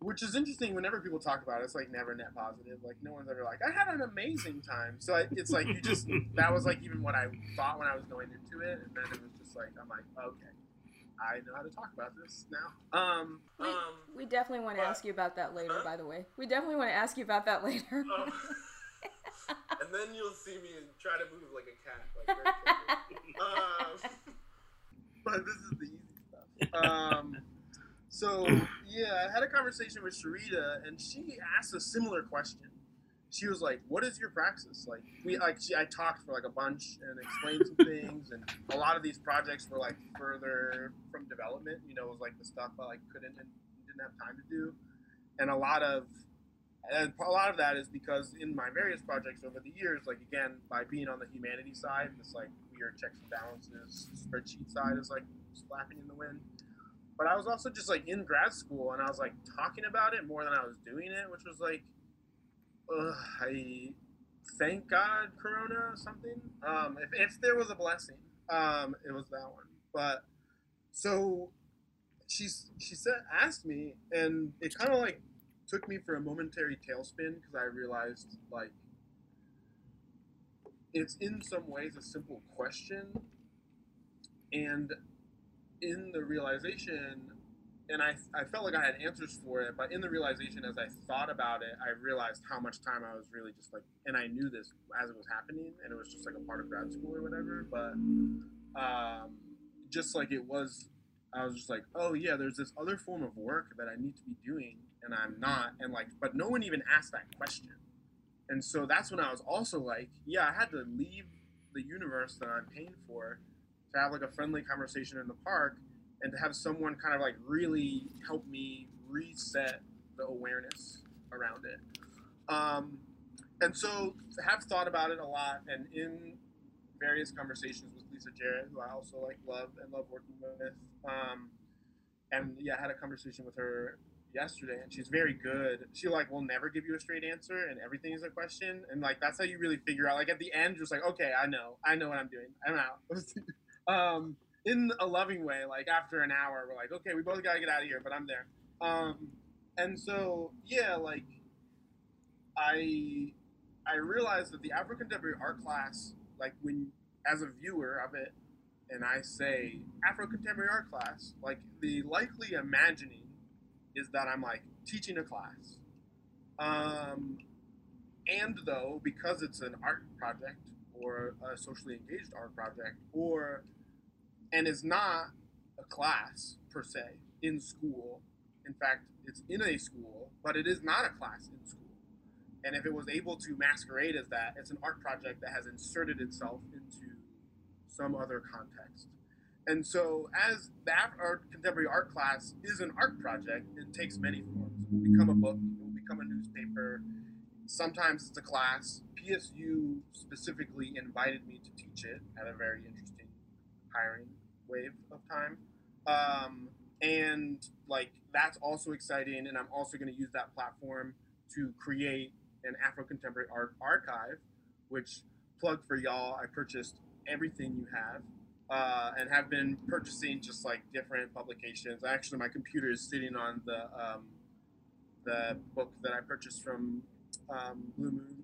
which is interesting. Whenever people talk about it, it's like never net positive. Like no one's ever like, I had an amazing time. So I, it's like you just that was like even what I thought when I was going into it, and then it was just like I'm like, okay, I know how to talk about this now. Um, we, um, we definitely want to ask you about that later. Huh? By the way, we definitely want to ask you about that later. Um, and then you'll see me try to move like a cat. Like, um, but this is the easy stuff. Um, so yeah, I had a conversation with Sharita, and she asked a similar question. She was like, "What is your praxis?" Like we like she, I talked for like a bunch and explained some things, and a lot of these projects were like further from development. You know, it was like the stuff I like couldn't and didn't have time to do, and a lot of and a lot of that is because in my various projects over the years, like again, by being on the humanity side, this like weird checks and balances spreadsheet side is like slapping in the wind. But I was also just like in grad school and I was like talking about it more than I was doing it, which was like, ugh, I thank God Corona or something. Um, if, if there was a blessing, um, it was that one. But so she's she said asked me and it kind of like took me for a momentary tailspin because I realized like it's in some ways a simple question and in the realization and I, I felt like I had answers for it, but in the realization as I thought about it, I realized how much time I was really just like, and I knew this as it was happening, and it was just like a part of grad school or whatever. But um, just like it was, I was just like, oh yeah, there's this other form of work that I need to be doing, and I'm not, and like, but no one even asked that question, and so that's when I was also like, yeah, I had to leave the universe that I'm paying for to have like a friendly conversation in the park and to have someone kind of like really help me reset the awareness around it. Um, and so have thought about it a lot and in various conversations with Lisa Jarrett, who I also like love and love working with. Um, and yeah, I had a conversation with her yesterday and she's very good. She like will never give you a straight answer and everything is a question. And like that's how you really figure out like at the end just like, okay, I know. I know what I'm doing. I'm out. um, in a loving way. Like after an hour, we're like, okay, we both gotta get out of here, but I'm there. Um, and so yeah, like I I realized that the Afro contemporary art class, like when as a viewer of it, and I say Afro contemporary art class, like the likely imagining is that I'm like teaching a class. Um, and though, because it's an art project or a socially engaged art project or and is not a class per se in school. In fact, it's in a school, but it is not a class in school. And if it was able to masquerade as that, it's an art project that has inserted itself into some other context. And so, as that art, contemporary art class is an art project, it takes many forms. It will become a book, it will become a newspaper. Sometimes it's a class. PSU specifically invited me to teach it at a very interesting hiring wave of time. Um, and like that's also exciting, and I'm also going to use that platform to create an Afro contemporary art archive, which plug for y'all. I purchased everything you have. Uh, and have been purchasing just like different publications. Actually, my computer is sitting on the um, the book that I purchased from um, Blue Moon.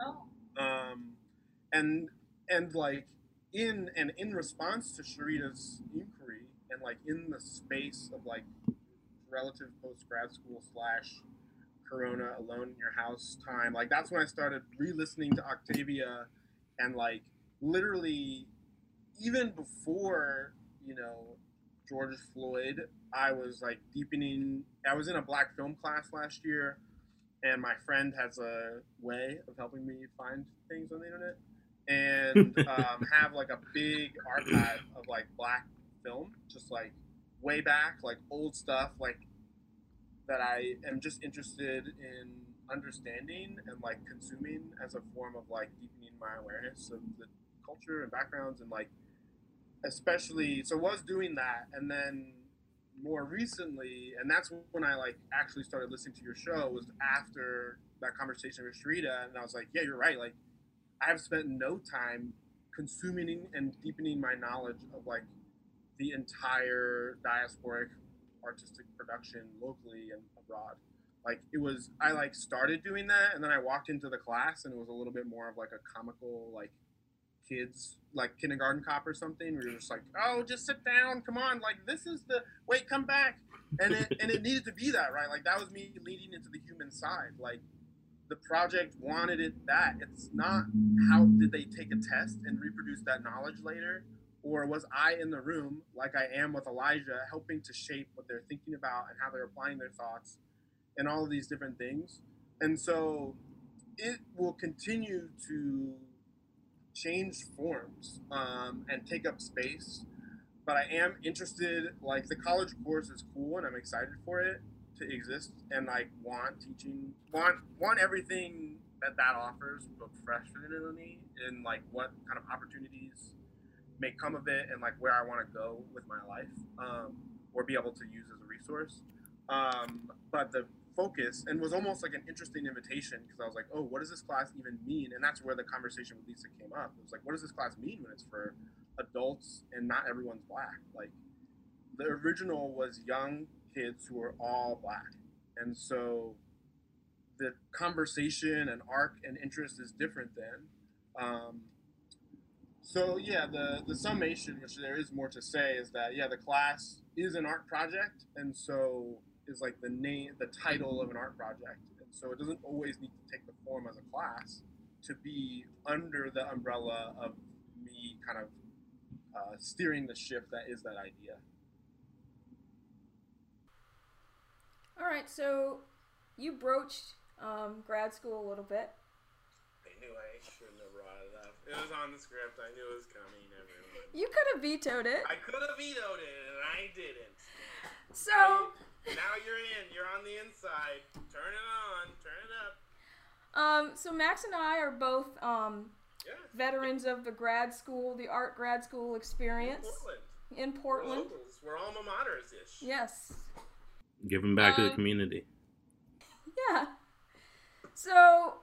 Oh. Um, and and like in and in response to Sharita's inquiry and like in the space of like relative post grad school slash Corona alone in your house time, like that's when I started re-listening to Octavia and like literally even before you know George Floyd, I was like deepening. I was in a black film class last year, and my friend has a way of helping me find things on the internet and um, have like a big archive of like black film, just like way back, like old stuff, like that I am just interested in understanding and like consuming as a form of like deepening my awareness of the culture and backgrounds and like especially so was doing that and then more recently and that's when I like actually started listening to your show was after that conversation with Sharita and I was like yeah you're right like I've spent no time consuming and deepening my knowledge of like the entire diasporic artistic production locally and abroad. Like it was, I like started doing that, and then I walked into the class, and it was a little bit more of like a comical, like kids, like kindergarten cop or something. You're just like, oh, just sit down, come on, like this is the wait, come back, and it and it needed to be that, right? Like that was me leading into the human side, like the project wanted it that. It's not how did they take a test and reproduce that knowledge later, or was I in the room like I am with Elijah, helping to shape what they're thinking about and how they're applying their thoughts and all of these different things? And so it will continue to change forms um, and take up space. But I am interested, like the college course is cool and I'm excited for it to exist and like want teaching, want want everything that that offers professionally and like what kind of opportunities may come of it and like where I want to go with my life um, or be able to use as a resource. Um, but the focus and was almost like an interesting invitation because I was like, oh, what does this class even mean? And that's where the conversation with Lisa came up. It was like, what does this class mean when it's for adults and not everyone's black? Like the original was young kids who were all black. And so the conversation and arc and interest is different then. Um, so yeah, the the summation, which there is more to say, is that yeah, the class is an art project, and so is like the name, the title of an art project, and so it doesn't always need to take the form as a class to be under the umbrella of me kind of uh, steering the ship that is that idea. All right, so you broached um, grad school a little bit. I knew I shouldn't have brought it up. It was on the script. I knew it was coming. Everyone. You could have vetoed it. I could have vetoed it, and I didn't. So now you're in. You're on the inside. Turn it on. Turn it up. Um, so Max and I are both um, Yeah. veterans of the grad school, the art grad school experience in Portland. in We're Portland. locals. We're alma maters ish. Yes. Give them back to the Um, community. Yeah. So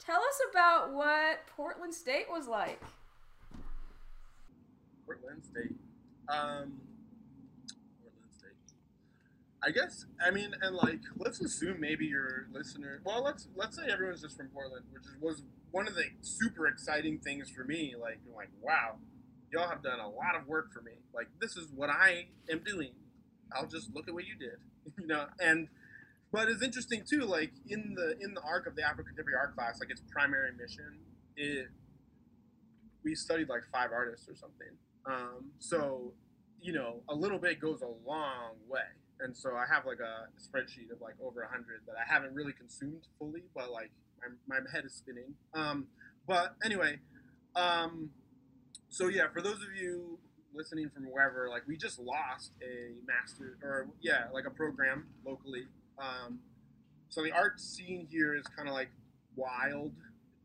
tell us about what Portland State was like. Portland State. Um, Portland State. I guess. I mean, and like, let's assume maybe your listener. Well, let's let's say everyone's just from Portland, which was one of the super exciting things for me. Like, like, wow, y'all have done a lot of work for me. Like, this is what I am doing. I'll just look at what you did, you know. And but it's interesting too. Like in the in the arc of the Afro Contemporary Art class, like its primary mission, it we studied like five artists or something. Um, so, you know, a little bit goes a long way. And so I have like a spreadsheet of like over hundred that I haven't really consumed fully, but like my, my head is spinning. Um, but anyway, um, so yeah, for those of you listening from wherever, like we just lost a master or yeah, like a program locally. Um, so the art scene here is kind of like wild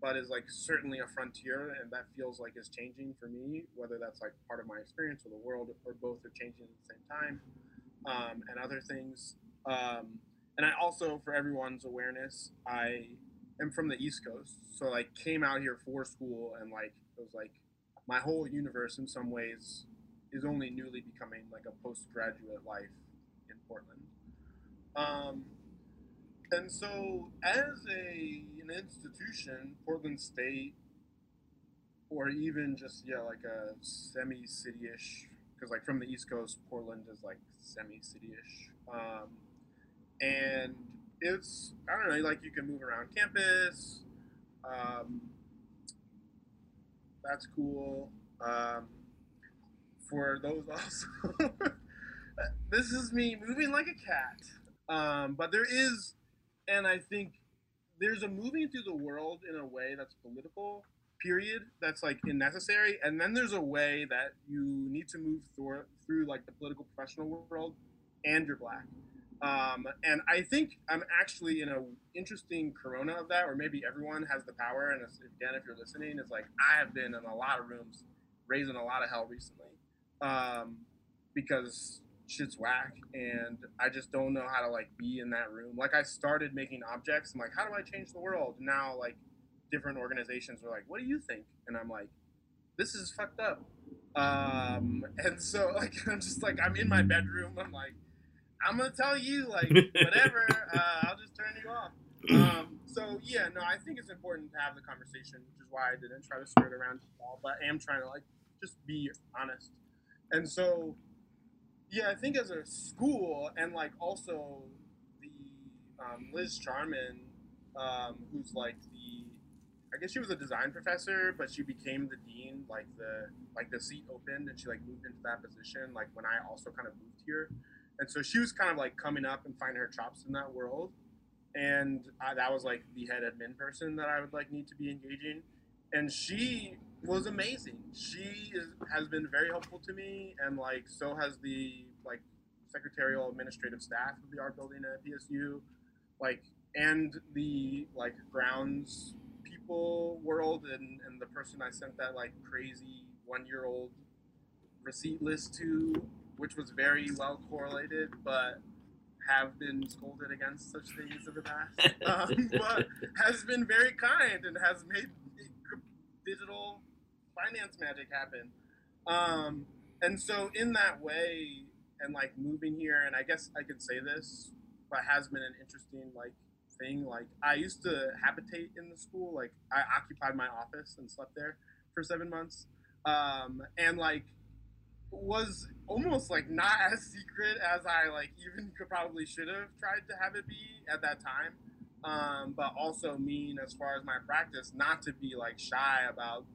but is like certainly a frontier and that feels like is changing for me whether that's like part of my experience or the world or both are changing at the same time um, and other things. Um, and i also for everyone's awareness i am from the east coast so like came out here for school and like it was like my whole universe in some ways is only newly becoming like a postgraduate life in portland. Um, and so, as a an institution, Portland State, or even just yeah, like a semi city-ish, because like from the East Coast, Portland is like semi city-ish, um, and it's I don't know, like you can move around campus. Um, that's cool. Um, for those also, this is me moving like a cat. Um, but there is and I think there's a moving through the world in a way that's political, period, that's like unnecessary and then there's a way that you need to move through through like the political professional world, and you're black. Um, and I think I'm actually in a interesting corona of that, or maybe everyone has the power. And again, if you're listening, it's like I have been in a lot of rooms, raising a lot of hell recently, um, because shit's whack and I just don't know how to like be in that room. Like I started making objects. I'm like, how do I change the world? Now like different organizations are like, what do you think? And I'm like, this is fucked up. Um, and so like I'm just like I'm in my bedroom. I'm like, I'm gonna tell you like whatever. uh, I'll just turn you off. Um, so yeah, no, I think it's important to have the conversation, which is why I didn't try to skirt around it all, but I am trying to like just be honest. And so yeah, I think as a school and like also the um, Liz Charman, um, who's like I guess she was a design professor, but she became the dean. Like the like the seat opened, and she like moved into that position. Like when I also kind of moved here, and so she was kind of like coming up and finding her chops in that world. And I, that was like the head admin person that I would like need to be engaging, and she was amazing. She is, has been very helpful to me, and like so has the like secretarial administrative staff of the art building at PSU, like and the like grounds people world and, and the person I sent that like crazy one year old receipt list to, which was very well correlated, but have been scolded against such things in the past. um, but has been very kind and has made digital finance magic happen. Um, and so in that way, and like moving here, and I guess I could say this, but has been an interesting like thing. Like I used to habitate in the school. Like I occupied my office and slept there for seven months, um, and like was almost like not as secret as I like even could probably should have tried to have it be at that time. Um, but also mean as far as my practice not to be like shy about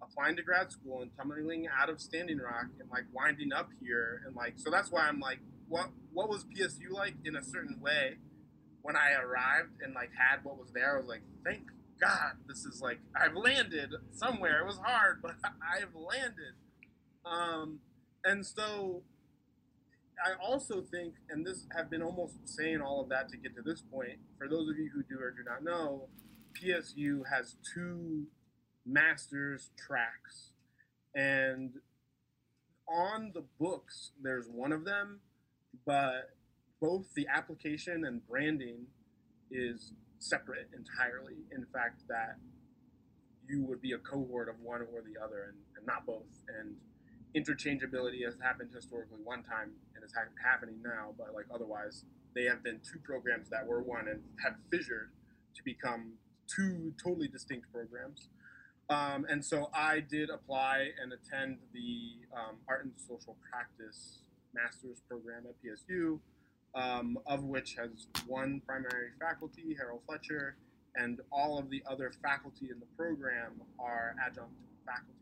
applying to grad school and tumbling out of Standing Rock and like winding up here and like so that's why I'm like what what was PSU like in a certain way when I arrived and like had what was there, I was like, thank God this is like I've landed somewhere. It was hard, but I've landed. Um, and so I also think, and this have been almost saying all of that to get to this point. For those of you who do or do not know, PSU has two master's tracks, and on the books there's one of them, but both the application and branding is separate entirely. In fact, that you would be a cohort of one or the other and, and not both. And interchangeability has happened historically one time and is ha- happening now, but like otherwise, they have been two programs that were one and have fissured to become two totally distinct programs. Um, and so I did apply and attend the um, Art and Social Practice Master's program at PSU um, of which has one primary faculty, Harrell Fletcher, and all of the other faculty in the program are adjunct faculty.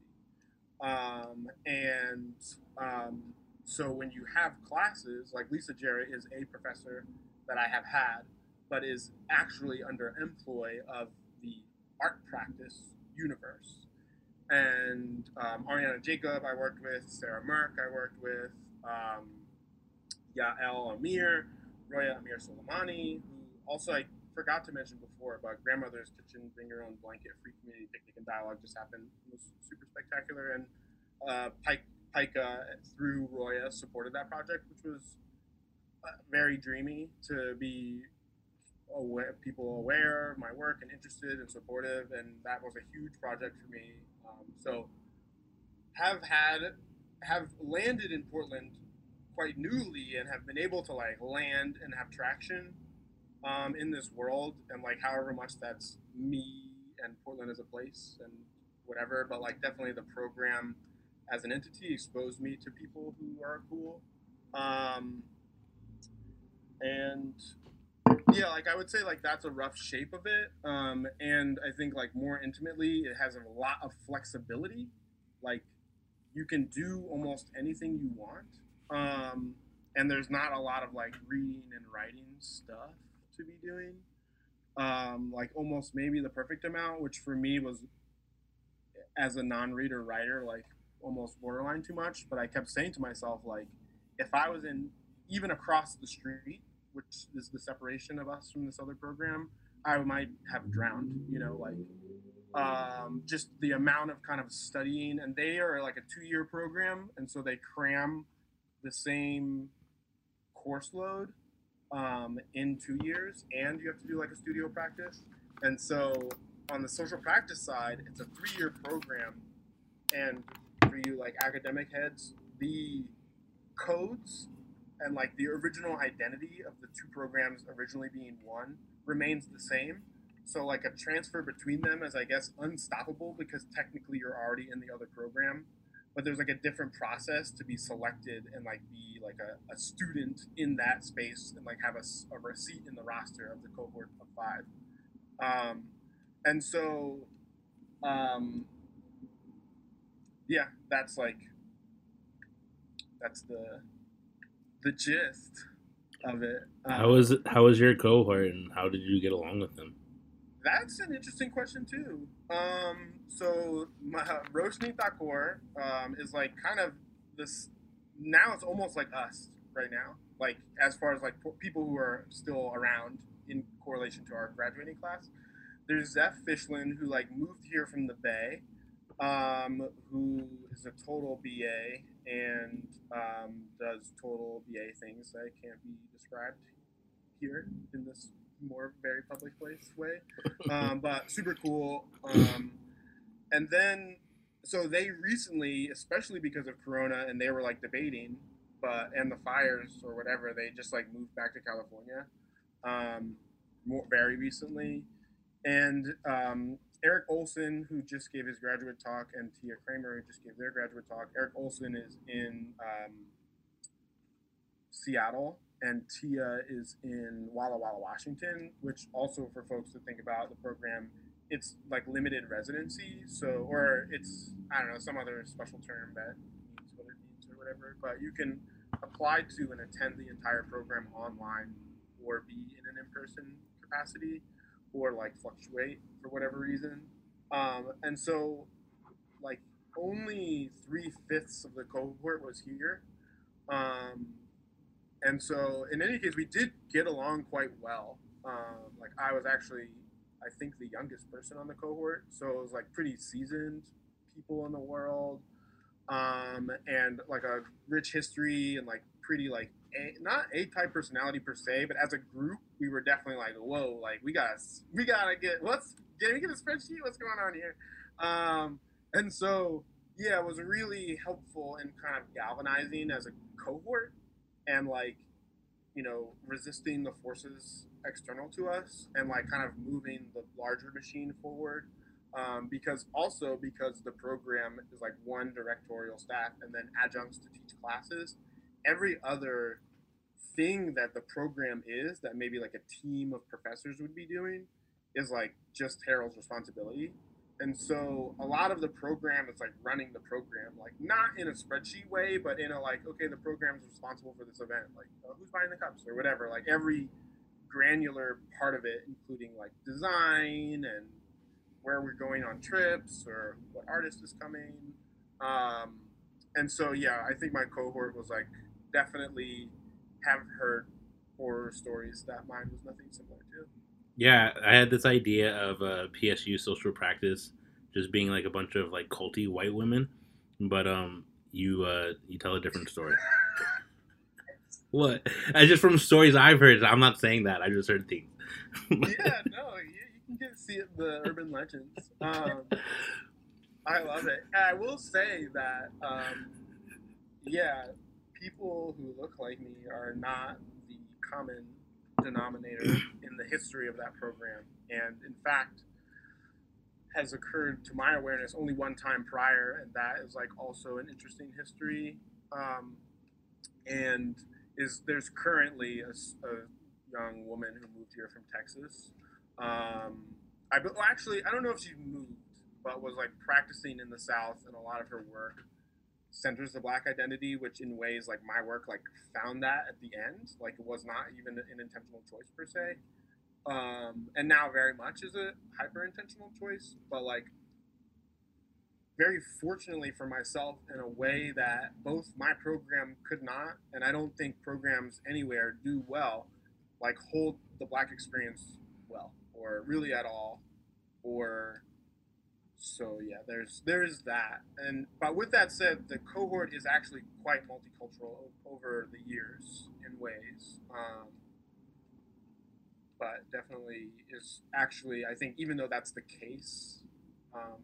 Um, and um, so when you have classes, like Lisa Jarrett is a professor that I have had, but is actually under employ of the art practice universe. And um, Ariana Jacob, I worked with, Sarah Mirk, I worked with, um, Yael Amir, Roya Amir Soleimani, who also I forgot to mention before about Grandmother's Kitchen, Bring Your Own Blanket, Free Community Picnic and Dialogue just happened. It was super spectacular. And uh, Pike, PICA, through Roya, supported that project, which was uh, very dreamy to be aware, people aware of my work and interested and supportive. And that was a huge project for me. Um, so have had, have landed in Portland quite newly and have been able to like land and have traction um, in this world and like however much that's me and Portland as a place and whatever, but like definitely the program as an entity exposed me to people who are cool. Um, and yeah, like I would say like that's a rough shape of it. Um, and I think like more intimately, it has a lot of flexibility. Like you can do almost anything you want um, and there's not a lot of like reading and writing stuff to be doing. Um, like almost maybe the perfect amount, which for me was as a non-reader writer, like almost borderline too much. But I kept saying to myself, like, if I was in even across the street, which is the separation of us from this other program, I might have drowned. You know, like um, just the amount of kind of studying, and they are like a two-year program, and so they cram the same course load um, in two years, and you have to do like a studio practice. And so on the social practice side, it's a three-year program, and for you like academic heads, the codes and like the original identity of the two programs originally being one remains the same. So like a transfer between them is I guess unstoppable because technically you're already in the other program but there's like a different process to be selected and like be like a, a student in that space and like have a, a receipt in the roster of the cohort of five um, and so um, yeah, that's like that's the the gist of it. Um, How was how was your cohort and how did you get along with them? That's an interesting question too. Um, so Roshani Thakore um, is like kind of this. Now it's almost like us right now. Like as far as like people who are still around in correlation to our graduating class. There's Zeph Fishlyn who like moved here from the Bay, um, who is a total BA and um, does total BA things that can't be described here in this more very public place way. Um, but super cool. Um, and then, so they recently, especially because of Corona, and they were like debating, but and the fires or whatever, they just like moved back to California, um, more very recently. And um, Eric Olson, who just gave his graduate talk, and Tia Kramer, who just gave their graduate talk. Eric Olson is in um, Seattle, and Tia is in Walla Walla, Washington, which also for folks to think about the program, it's like limited residency. So, or it's, I don't know, some other special term that means what it means or whatever, but you can apply to and attend the entire program online or be in an in person capacity or like fluctuate for whatever reason. Um, and so, like, only three fifths of the cohort was here. Um, and so, in any case, we did get along quite well. Um, like, I was actually, I think, the youngest person on the cohort. So, it was like pretty seasoned people in the world. Um, and like a rich history and like pretty like a, not a type personality per se, but as a group, we were definitely like, whoa, like we gotta we gotta get what's can we get a spreadsheet? What's going on here? Um, and so yeah, it was really helpful and kind of galvanizing as a cohort and like you know resisting the forces external to us and like kind of moving the larger machine forward um, because also because the program is like one directorial staff and then adjuncts to teach classes every other thing that the program is that maybe like a team of professors would be doing is like just Harrell's responsibility. And so a lot of the program is like running the program, like not in a spreadsheet way, but in a like, okay, the program is responsible for this event, like uh, who's buying the cups or whatever. Like every granular part of it, including like design and where we're going on trips or what artist is coming. Um, and so yeah, I think my cohort was like definitely have heard horror stories that mine was nothing similar to. Yeah, I had this idea of a PSU social practice just being like a bunch of like culty white women, but um, you uh, you tell a different story. what? I just from stories I've heard. I'm not saying that. I just heard things. yeah, no, you, you can get see it, the urban legends. Um, I love it. And I will say that, um, yeah, people who look like me are not the common denominator in the history of that program. And in fact, has occurred to my awareness only one time prior, and that is like also an interesting history. Um, and is there's currently a young woman who moved here from Texas. Um, I well, actually I don't know if she moved, but was like practicing in the South, and a lot of her work centers the black identity, which in ways like my work like found that at the end, like it was not even an intentional choice per se, um, and now very much is a hyper intentional choice, but like very fortunately for myself in a way that both my program could not, and I don't think programs anywhere do well, like hold the black experience well, or really at all, or so yeah, there's there is that, and but with that said, the cohort is actually quite multicultural over the years in ways. Um, but definitely is actually, I think, even though that's the case, um,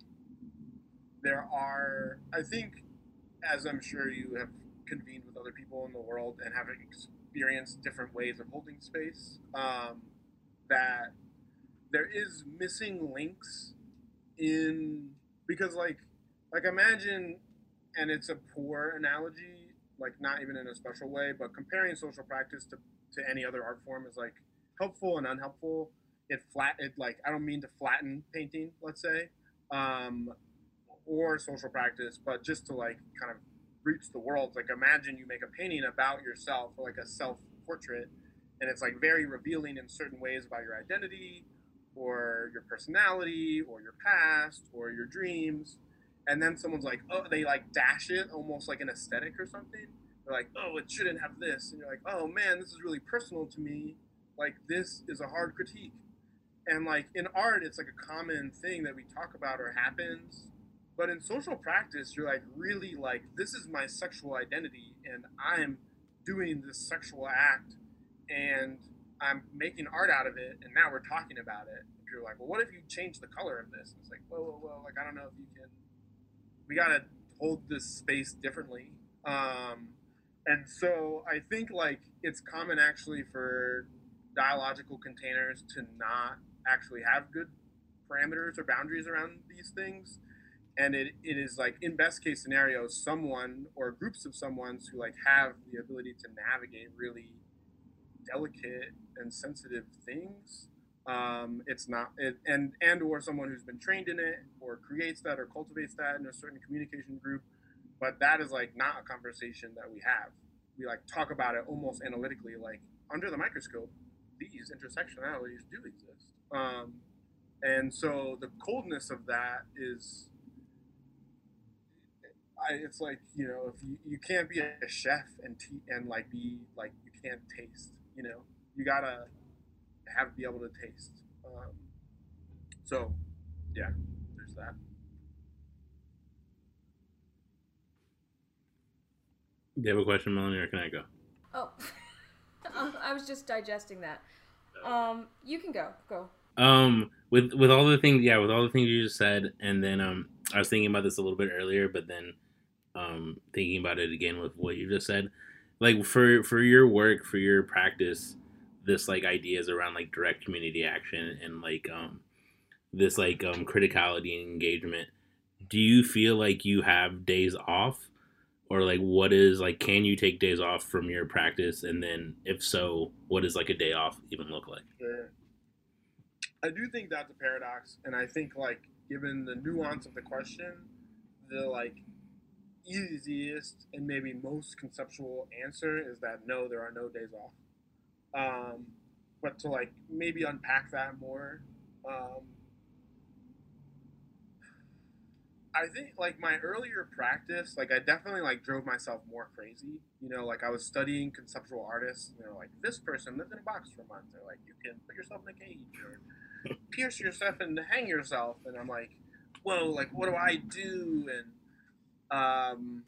there are, I think, as I'm sure you have convened with other people in the world and have experienced different ways of holding space, um, that there is missing links in because like like imagine and it's a poor analogy like not even in a special way but comparing social practice to, to any other art form is like helpful and unhelpful it flat it like i don't mean to flatten painting let's say um, or social practice, but just to like kind of reach the world. Like imagine you make a painting about yourself, like a self portrait, and it's like very revealing in certain ways about your identity, or your personality, or your past, or your dreams. And then someone's like, oh, they like dash it almost like an aesthetic or something. They're like, oh, it shouldn't have this, and you're like, oh man, this is really personal to me. Like this is a hard critique and like in art it's like a common thing that we talk about or happens but in social practice you're like really like this is my sexual identity and i'm doing this sexual act and i'm making art out of it and now we're talking about it. If you're like well what if you change the color of this? It's like well, well, well like i don't know if you can we gotta hold this space differently. Um and so i think like it's common actually for dialogical containers to not actually have good parameters or boundaries around these things. And it, it is like in best case scenarios someone or groups of someone's who like have the ability to navigate really delicate and sensitive things um, it's not it, and and or someone who's been trained in it or creates that or cultivates that in a certain communication group but that is like not a conversation that we have. We like talk about it almost analytically like under the microscope these intersectionalities do exist. Um, and so the coldness of that is, I, it's like you know, if you, you can't be a chef and te- and like be like you can't taste, you know, you gotta have be able to taste. Um, so, yeah, there's that. Do you have a question, Melanie, or can I go? Oh, I was just digesting that. Um, you can go. Go. Um, with with all the things, yeah, with all the things you just said, and then um, I was thinking about this a little bit earlier, but then um, thinking about it again with what you just said, like for for your work, for your practice, this like ideas around like direct community action and like um, this like um criticality and engagement. Do you feel like you have days off? or like what is like can you take days off from your practice and then if so what does like a day off even look like Sure. I do think that's a paradox, and I think like given the nuance of the question, the like easiest and maybe most conceptual answer is that no, there are no days off. Um, but to like maybe unpack that more, um, I think like my earlier practice, like I definitely like drove myself more crazy. You know, like I was studying conceptual artists. You know, like this person lived in a box for months. month. They're like, you can put yourself in a cage or pierce yourself and hang yourself. And I'm like, whoa, like what do I do? And um,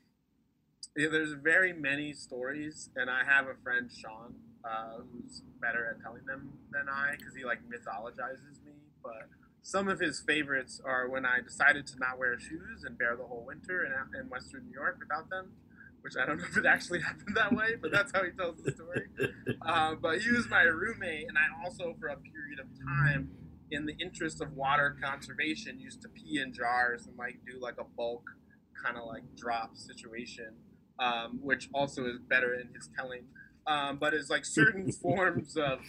yeah, there's very many stories, and I have a friend Sean uh, who's better at telling them than I because he like mythologizes me, but some of his favorites are when I decided to not wear shoes and bear the whole winter in, in Western New York without them, which I don't know if it actually happened that way, but that's how he tells the story. Uh, but he was my roommate, and I also, for a period of time, in the interest of water conservation, used to pee in jars and like do like a bulk kind of like drop situation, um, which also is better in his telling. Um, but it's like certain forms of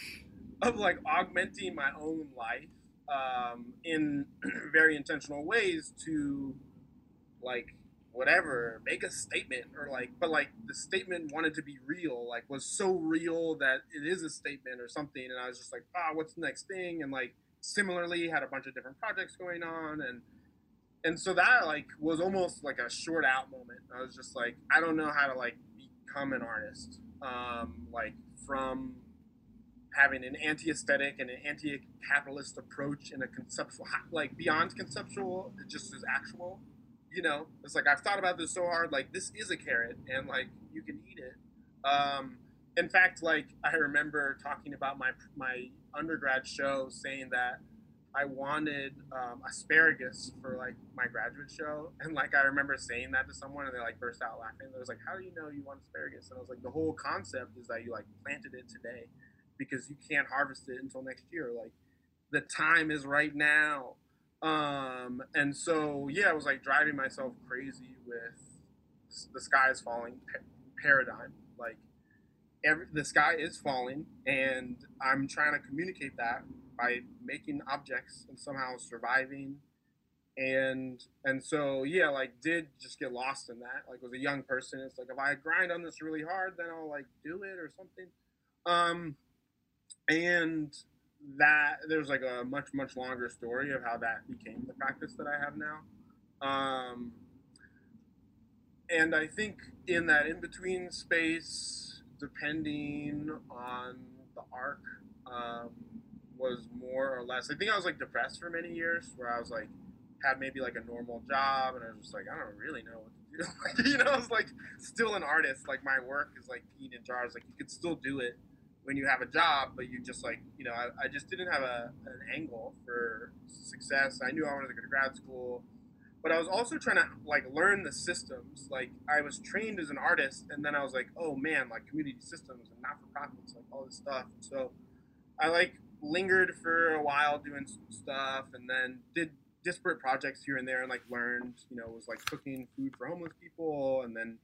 of like augmenting my own life um, in very intentional ways to like whatever make a statement or like but like the statement wanted to be real like was so real that it is a statement or something and i was just like ah what's the next thing and like similarly had a bunch of different projects going on and and so that like was almost like a short out moment. I was just like i don't know how to like become an artist um like from having an anti-aesthetic and an anti-capitalist approach in a conceptual like beyond conceptual it just is actual you know? It's like i've thought about this so hard like this is a carrot and like you can eat it. Um in fact like i remember talking about my my undergrad show saying that I wanted um, asparagus for like my graduate show, and like I remember saying that to someone, and they like burst out laughing. They was like, "How do you know you want asparagus?" And I was like, "The whole concept is that you like planted it today, because you can't harvest it until next year. Like the time is right now." Um, and so yeah, I was like driving myself crazy with the sky is falling paradigm. Like every, the sky is falling, and I'm trying to communicate that by making objects and somehow surviving and and so yeah, like did just get lost in that. Like was a young person, it's like if I grind on this really hard, then I'll like do it or something. Um, and that there's like a much much longer story of how that became the practice that I have now. Um, and I think in that in between space, depending on the arc, um, was more or less. I think I was like depressed for many years, where I was like had maybe like a normal job, and I was just like I don't really know what to do. you know, I was like still an artist. Like my work is like peeing in jars. Like you could still do it when you have a job, but you just like you know I, I just didn't have a, an angle for success. I knew I wanted to go to grad school but I was also trying to like learn the systems. Like I was trained as an artist, and then I was like, oh man, like community systems and not for profits, like all this stuff. So I like lingered for a while doing stuff, and then did disparate projects here and there, and like learned, you know, was like cooking food for homeless people, and then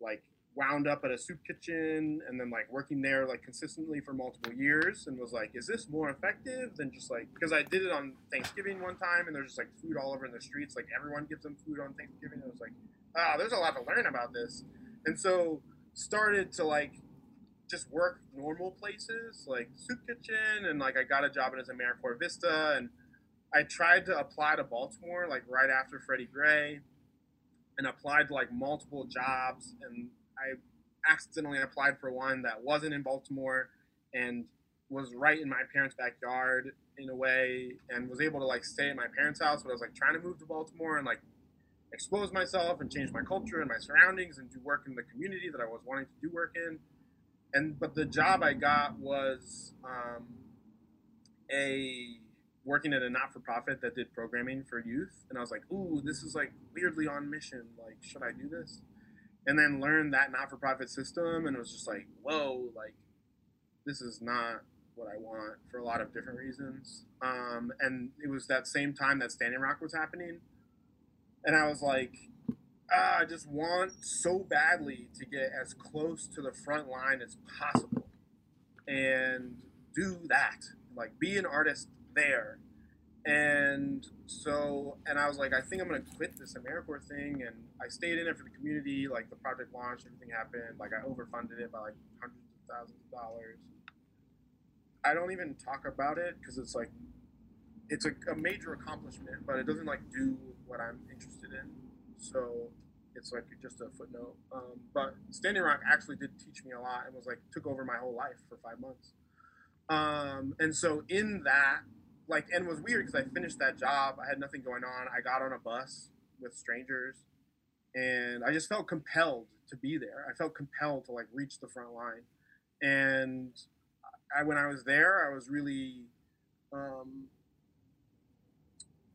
like wound up at a soup kitchen and then like working there like consistently for multiple years and was like is this more effective than just like because i did it on thanksgiving one time and there's just like food all over in the streets like everyone gives them food on thanksgiving and it was like ah oh, there's a lot to learn about this. And so started to like just work normal places like soup kitchen and like i got a job as americorps vista and i tried to apply to baltimore like right after freddie gray and applied to like multiple jobs and I accidentally applied for one that wasn't in Baltimore and was right in my parents' backyard in a way and was able to like stay at my parents' house, but I was like trying to move to Baltimore and like expose myself and change my culture and my surroundings and do work in the community that I was wanting to do work in. And but the job I got was um, a working at a not-for-profit that did programming for youth, and I was like, "Ooh, this is like weirdly on mission. Like, should I do this?" and then learned that not-for-profit system and it was just like whoa like this is not what i want for a lot of different reasons um, and it was that same time that standing rock was happening and i was like ah, i just want so badly to get as close to the front line as possible and do that like be an artist there and so, and I was like, I think I'm gonna quit this AmeriCorps thing, and I stayed in it for the community. Like the project launched, everything happened. Like I overfunded it by like hundreds of thousands of dollars. I don't even talk about it because it's like, it's a, a major accomplishment, but it doesn't like do what I'm interested in. So it's like just a footnote. Um, but Standing Rock actually did teach me a lot and was like took over my whole life for five months. Um, and so in that like and was weird because I finished that job. I had nothing going on. I got on a bus with strangers, and I just felt compelled to be there. I felt compelled to like reach the front line, and I when I was there, I was really um,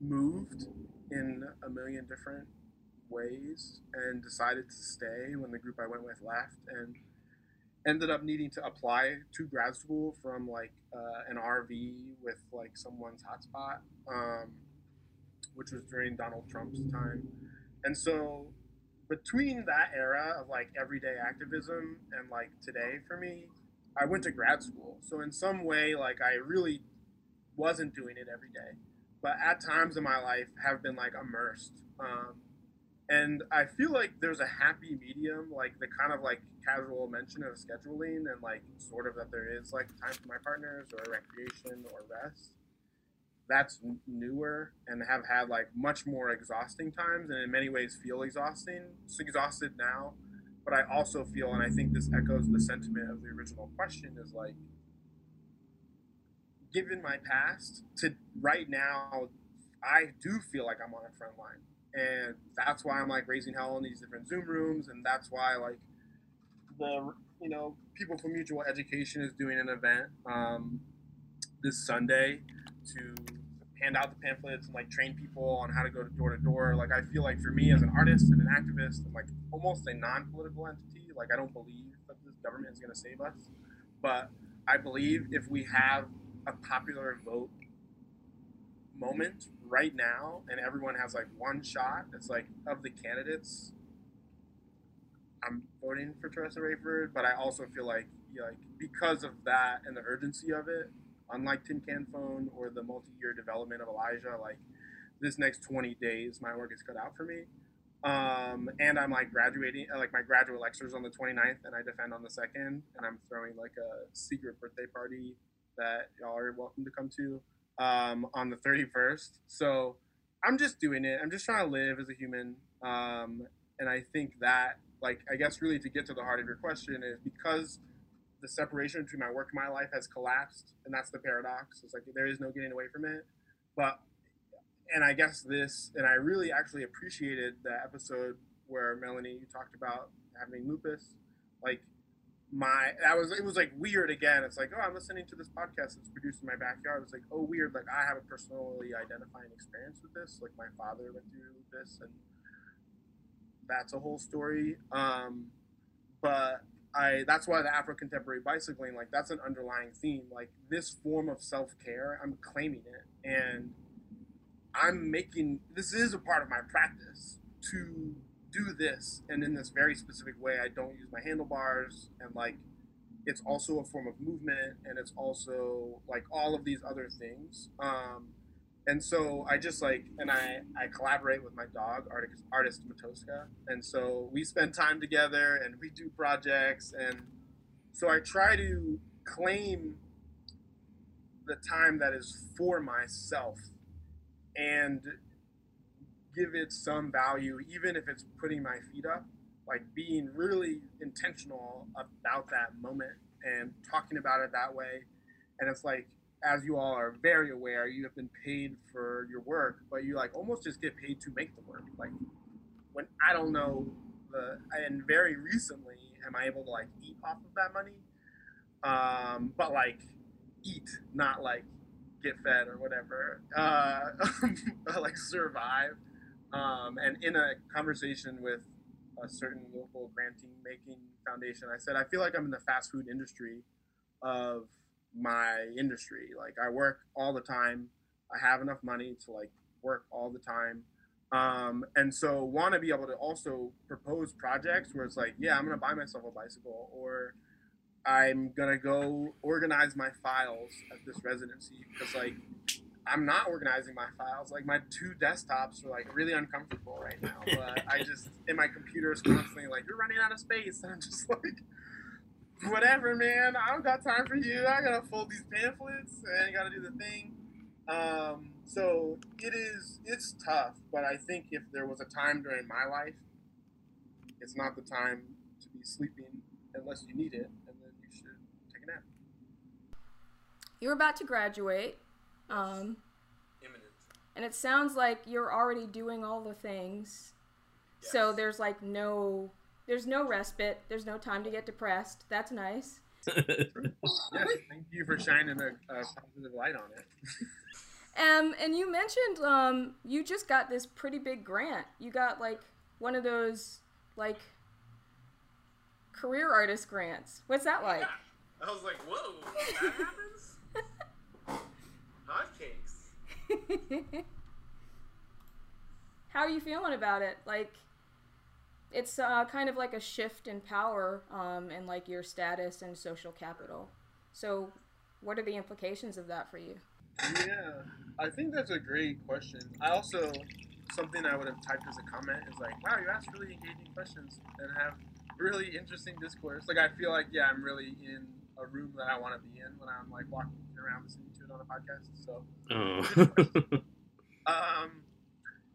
moved in a million different ways, and decided to stay when the group I went with left, and ended up needing to apply to grad school from like uh, an RV with like someone's hotspot, um, which was during Donald Trump's time. And so between that era of like everyday activism and like today for me, I went to grad school. So in some way, like I really wasn't doing it every day, but at times in my life have been like immersed. Um, and I feel like there's a happy medium, like the kind of like casual mention of scheduling and like sort of that there is like time for my partners or recreation or rest. That's newer and have had like much more exhausting times and in many ways feel exhausting. It's exhausted now, but I also feel, and I think this echoes the sentiment of the original question, is like given my past to right now, I do feel like I'm on a front line and that's why I'm like raising hell in these different Zoom rooms, and that's why like the you know people from Mutual Education is doing an event um, this Sunday to hand out the pamphlets and like train people on how to go to door to door. Like I feel like for me as an artist and an activist and like almost a non-political entity, like I don't believe that this government is going to save us, but I believe if we have a popular vote moment right now and everyone has like one shot, it's like of the candidates, I'm voting for Teressa Raiford, but I also feel like like because of that and the urgency of it, unlike Tin Can Phone or the multi-year development of Elijah, like this next 20 days, my work is cut out for me. Um, and I'm like graduating, like my graduate lectures on the 29th, and I defend on the second, and I'm throwing like a secret birthday party that y'all are welcome to come to um, on the 31st. So I'm just doing it. I'm just trying to live as a human, um, and I think that, like, I guess really to get to the heart of your question is because the separation between my work and my life has collapsed, and that's the paradox. It's like there is no getting away from it, but and I guess this, and I really actually appreciated the episode where Melanie you talked about having lupus. Like my, that was it was like weird again. It's like oh, I'm listening to this podcast that's produced in my backyard. It's like oh, weird. Like I have a personally identifying experience with this. Like my father went through this, and that's a whole story. Um, but I that's why the Afro contemporary bicycling, like that's an underlying theme. Like this form of self care, I'm claiming it and I'm making this is a part of my practice to do this and in this very specific way. I don't use my handlebars and like it's also a form of movement and it's also like all of these other things. Um, and so I just like and I I collaborate with my dog artist artist Matoska and so we spend time together and we do projects and so I try to claim the time that is for myself and give it some value, even if it's putting my feet up, like being really intentional about that moment and talking about it that way. And it's like, as you all are very aware, you have been paid for your work, but you like almost just get paid to make the work. Like when I don't know the, and very recently am I able to like eat off of that money, um, but like eat, not like get fed or whatever, uh, like survive. Um, and in a conversation with a certain local granting making foundation, I said, I feel like I'm in the fast food industry of my industry. Like I work all the time. I have enough money to like work all the time. Um, and so want to be able to also propose projects where it's like, yeah, I'm going to buy myself a bicycle or I'm gonna go organize my files at this residency because like I'm not organizing my files. Like my two desktops are like really uncomfortable right now. But I just in my computer is constantly like you're running out of space, and I'm just like whatever, man. I don't got time for you. I gotta fold these pamphlets and I gotta do the thing. Um, so it is it's tough, but I think if there was a time during my life, it's not the time to be sleeping unless you need it and then you should take a nap. you're about to graduate. Um, Imminent. and it sounds like you're already doing all the things. Yes. So there's like no there's no respite. There's no time to get depressed. That's nice. yes, thank you for shining a, a positive light on it. Um, and you mentioned um, you just got this pretty big grant. You got like one of those like career artist grants. What's that like? Yeah. I was like, whoa, that happens? Hotcakes. How are you feeling about it? Like, it's uh, kind of like a shift in power um, and like your status and social capital. So, what are the implications of that for you? Yeah, I think that's a great question. I also something I would have typed as a comment is like, wow, you ask really engaging questions and have really interesting discourse. Like I feel like yeah, I'm really in a room that I want to be in when I'm like walking around the to it on a podcast. So, Oh. um,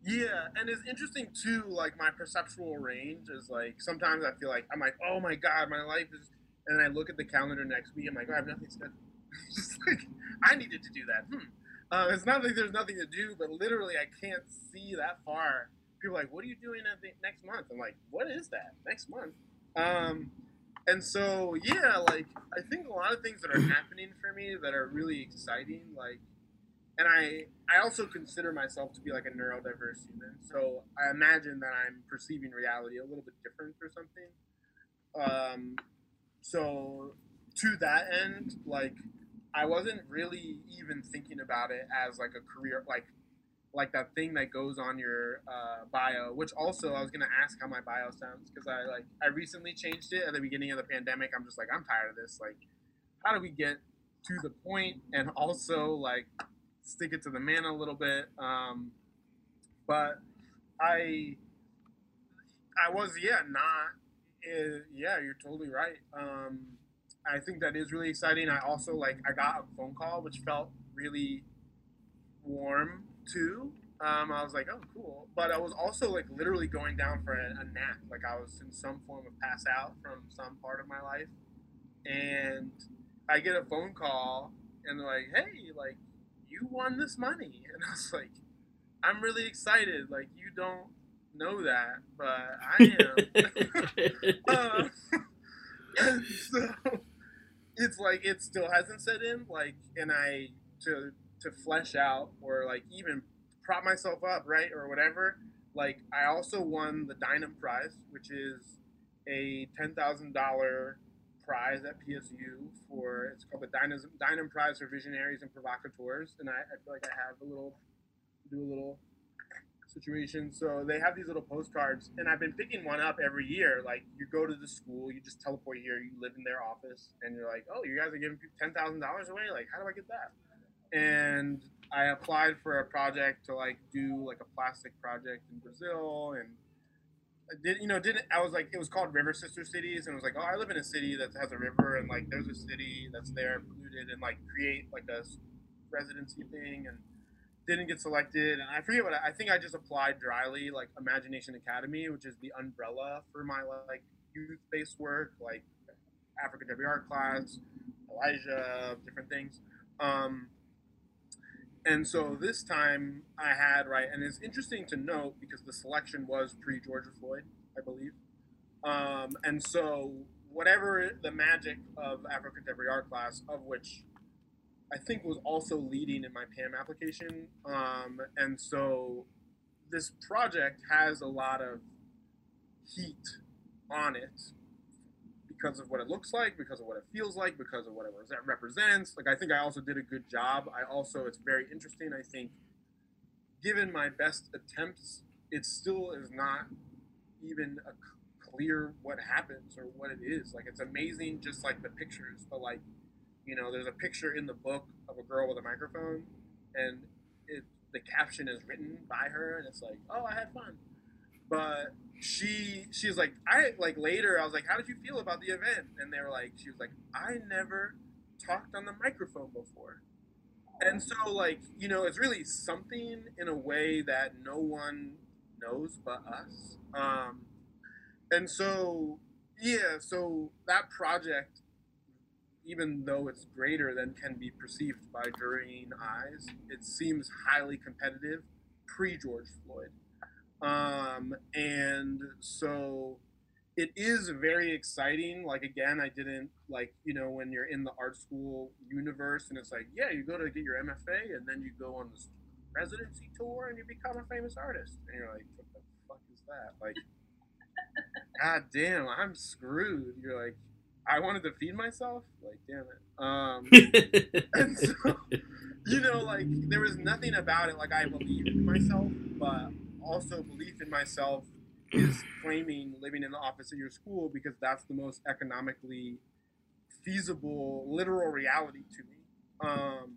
yeah, and it's interesting too. Like my perceptual range is like sometimes I feel like I'm like, oh my god, my life is, and then I look at the calendar next week. I'm like, oh, I have nothing scheduled. just like I needed to do that. Hmm. Uh, it's not like there's nothing to do, but literally I can't see that far. People are like, what are you doing at the next month? I'm like, what is that next month? Um, and so yeah, like I think a lot of things that are happening for me that are really exciting, like and I I also consider myself to be like a neurodiverse human. So I imagine that I'm perceiving reality a little bit different or something. Um, so to that end, like I wasn't really even thinking about it as like a career, like like that thing that goes on your uh, bio. Which also I was gonna ask how my bio sounds because I like I recently changed it at the beginning of the pandemic. I'm just like I'm tired of this. Like, how do we get to the point and also like stick it to the man a little bit? Um, but I I was yeah not uh, yeah you're totally right. Um, I think that is really exciting. I also like I got a phone call which felt really warm too. Um, I was like, oh, cool. But I was also like literally going down for a, a nap. Like I was in some form of pass out from some part of my life. And I get a phone call and they're like, hey, like, you won this money. And I was like, I'm really excited. Like, you don't know that, but I am. uh, so it's like it still hasn't set in. Like, and I to to flesh out or like even prop myself up, right, or whatever. Like, I also won the Dynam Prize, which is a ten thousand dollar prize at PSU for it's called the Dynam, Dynam Prize for Visionaries and Provocateurs, and I, I feel like I have a little do a little situation. So they have these little postcards, and I've been picking one up every year. Like you go to the school, you just teleport here, you live in their office, and you're like, oh, you guys are giving ten thousand dollars away. Like, how do I get that? And I applied for a project to like do like a plastic project in Brazil, and I did you know didn't I was like it was called River Sister Cities, and it was like, oh, I live in a city that has a river, and like there's a city that's there polluted, and like create like a residency thing, and didn't get selected, and I forget what I, I think I just applied dryly, like Imagination Academy, which is the umbrella for my like youth-based work, like African WR class, Elijah, different things. Um, and so this time I had right, and it's interesting to note because the selection was pre Georgia Floyd, I believe. Um, and so whatever the magic of Afro Contemporary Art class, of which I think was also leading in my PAM application. Um, and so this project has a lot of heat on it because of what it looks like, because of what it feels like, because of what it represents. Like I think I also did a good job. I also it's very interesting. I think, given my best attempts, it still is not even clear what happens or what it is. Like it's amazing, just like the pictures, but like you know, there's a picture in the book of a girl with a microphone, and it, the caption is written by her, and it's like, "Oh, I had fun," but she she's like, I like later I was like, "How did you feel about the event?" And they were like, she was like, "I never talked on the microphone before," and so like you know, it's really something in a way that no one knows but us. Um, and so yeah, so that project even though it's greater than can be perceived by jurying eyes, it seems highly competitive pre George Floyd. Um, and so it is very exciting. Like, again, I didn't like, you know, when you're in the art school universe and it's like, yeah, you go to get your MFA and then you go on this residency tour and you become a famous artist. And you're like, what the fuck is that? Like, God damn, I'm screwed. You're like, I wanted to feed myself. Like, damn it. Um, and so, you know, like there was nothing about it. Like I believed in myself, but also belief in myself is claiming living in the office at your school because that's the most economically feasible, literal reality to me. Um,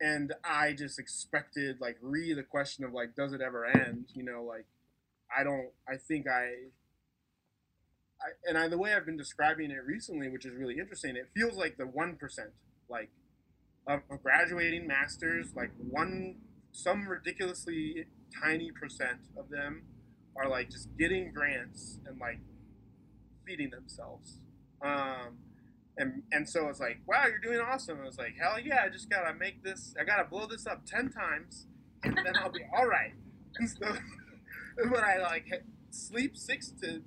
and I just expected, like, re the question of like, does it ever end? You know, like, I don't. I think I I, and I, the way I've been describing it recently, which is really interesting, it feels like the one percent, like of, of graduating masters, like one, some ridiculously tiny percent of them are like just getting grants and like feeding themselves. Um, and and so it's like, wow, you're doing awesome. I was like, hell yeah, I just gotta make this, I gotta blow this up ten times, and then I'll be all right. And so when I like sleep six to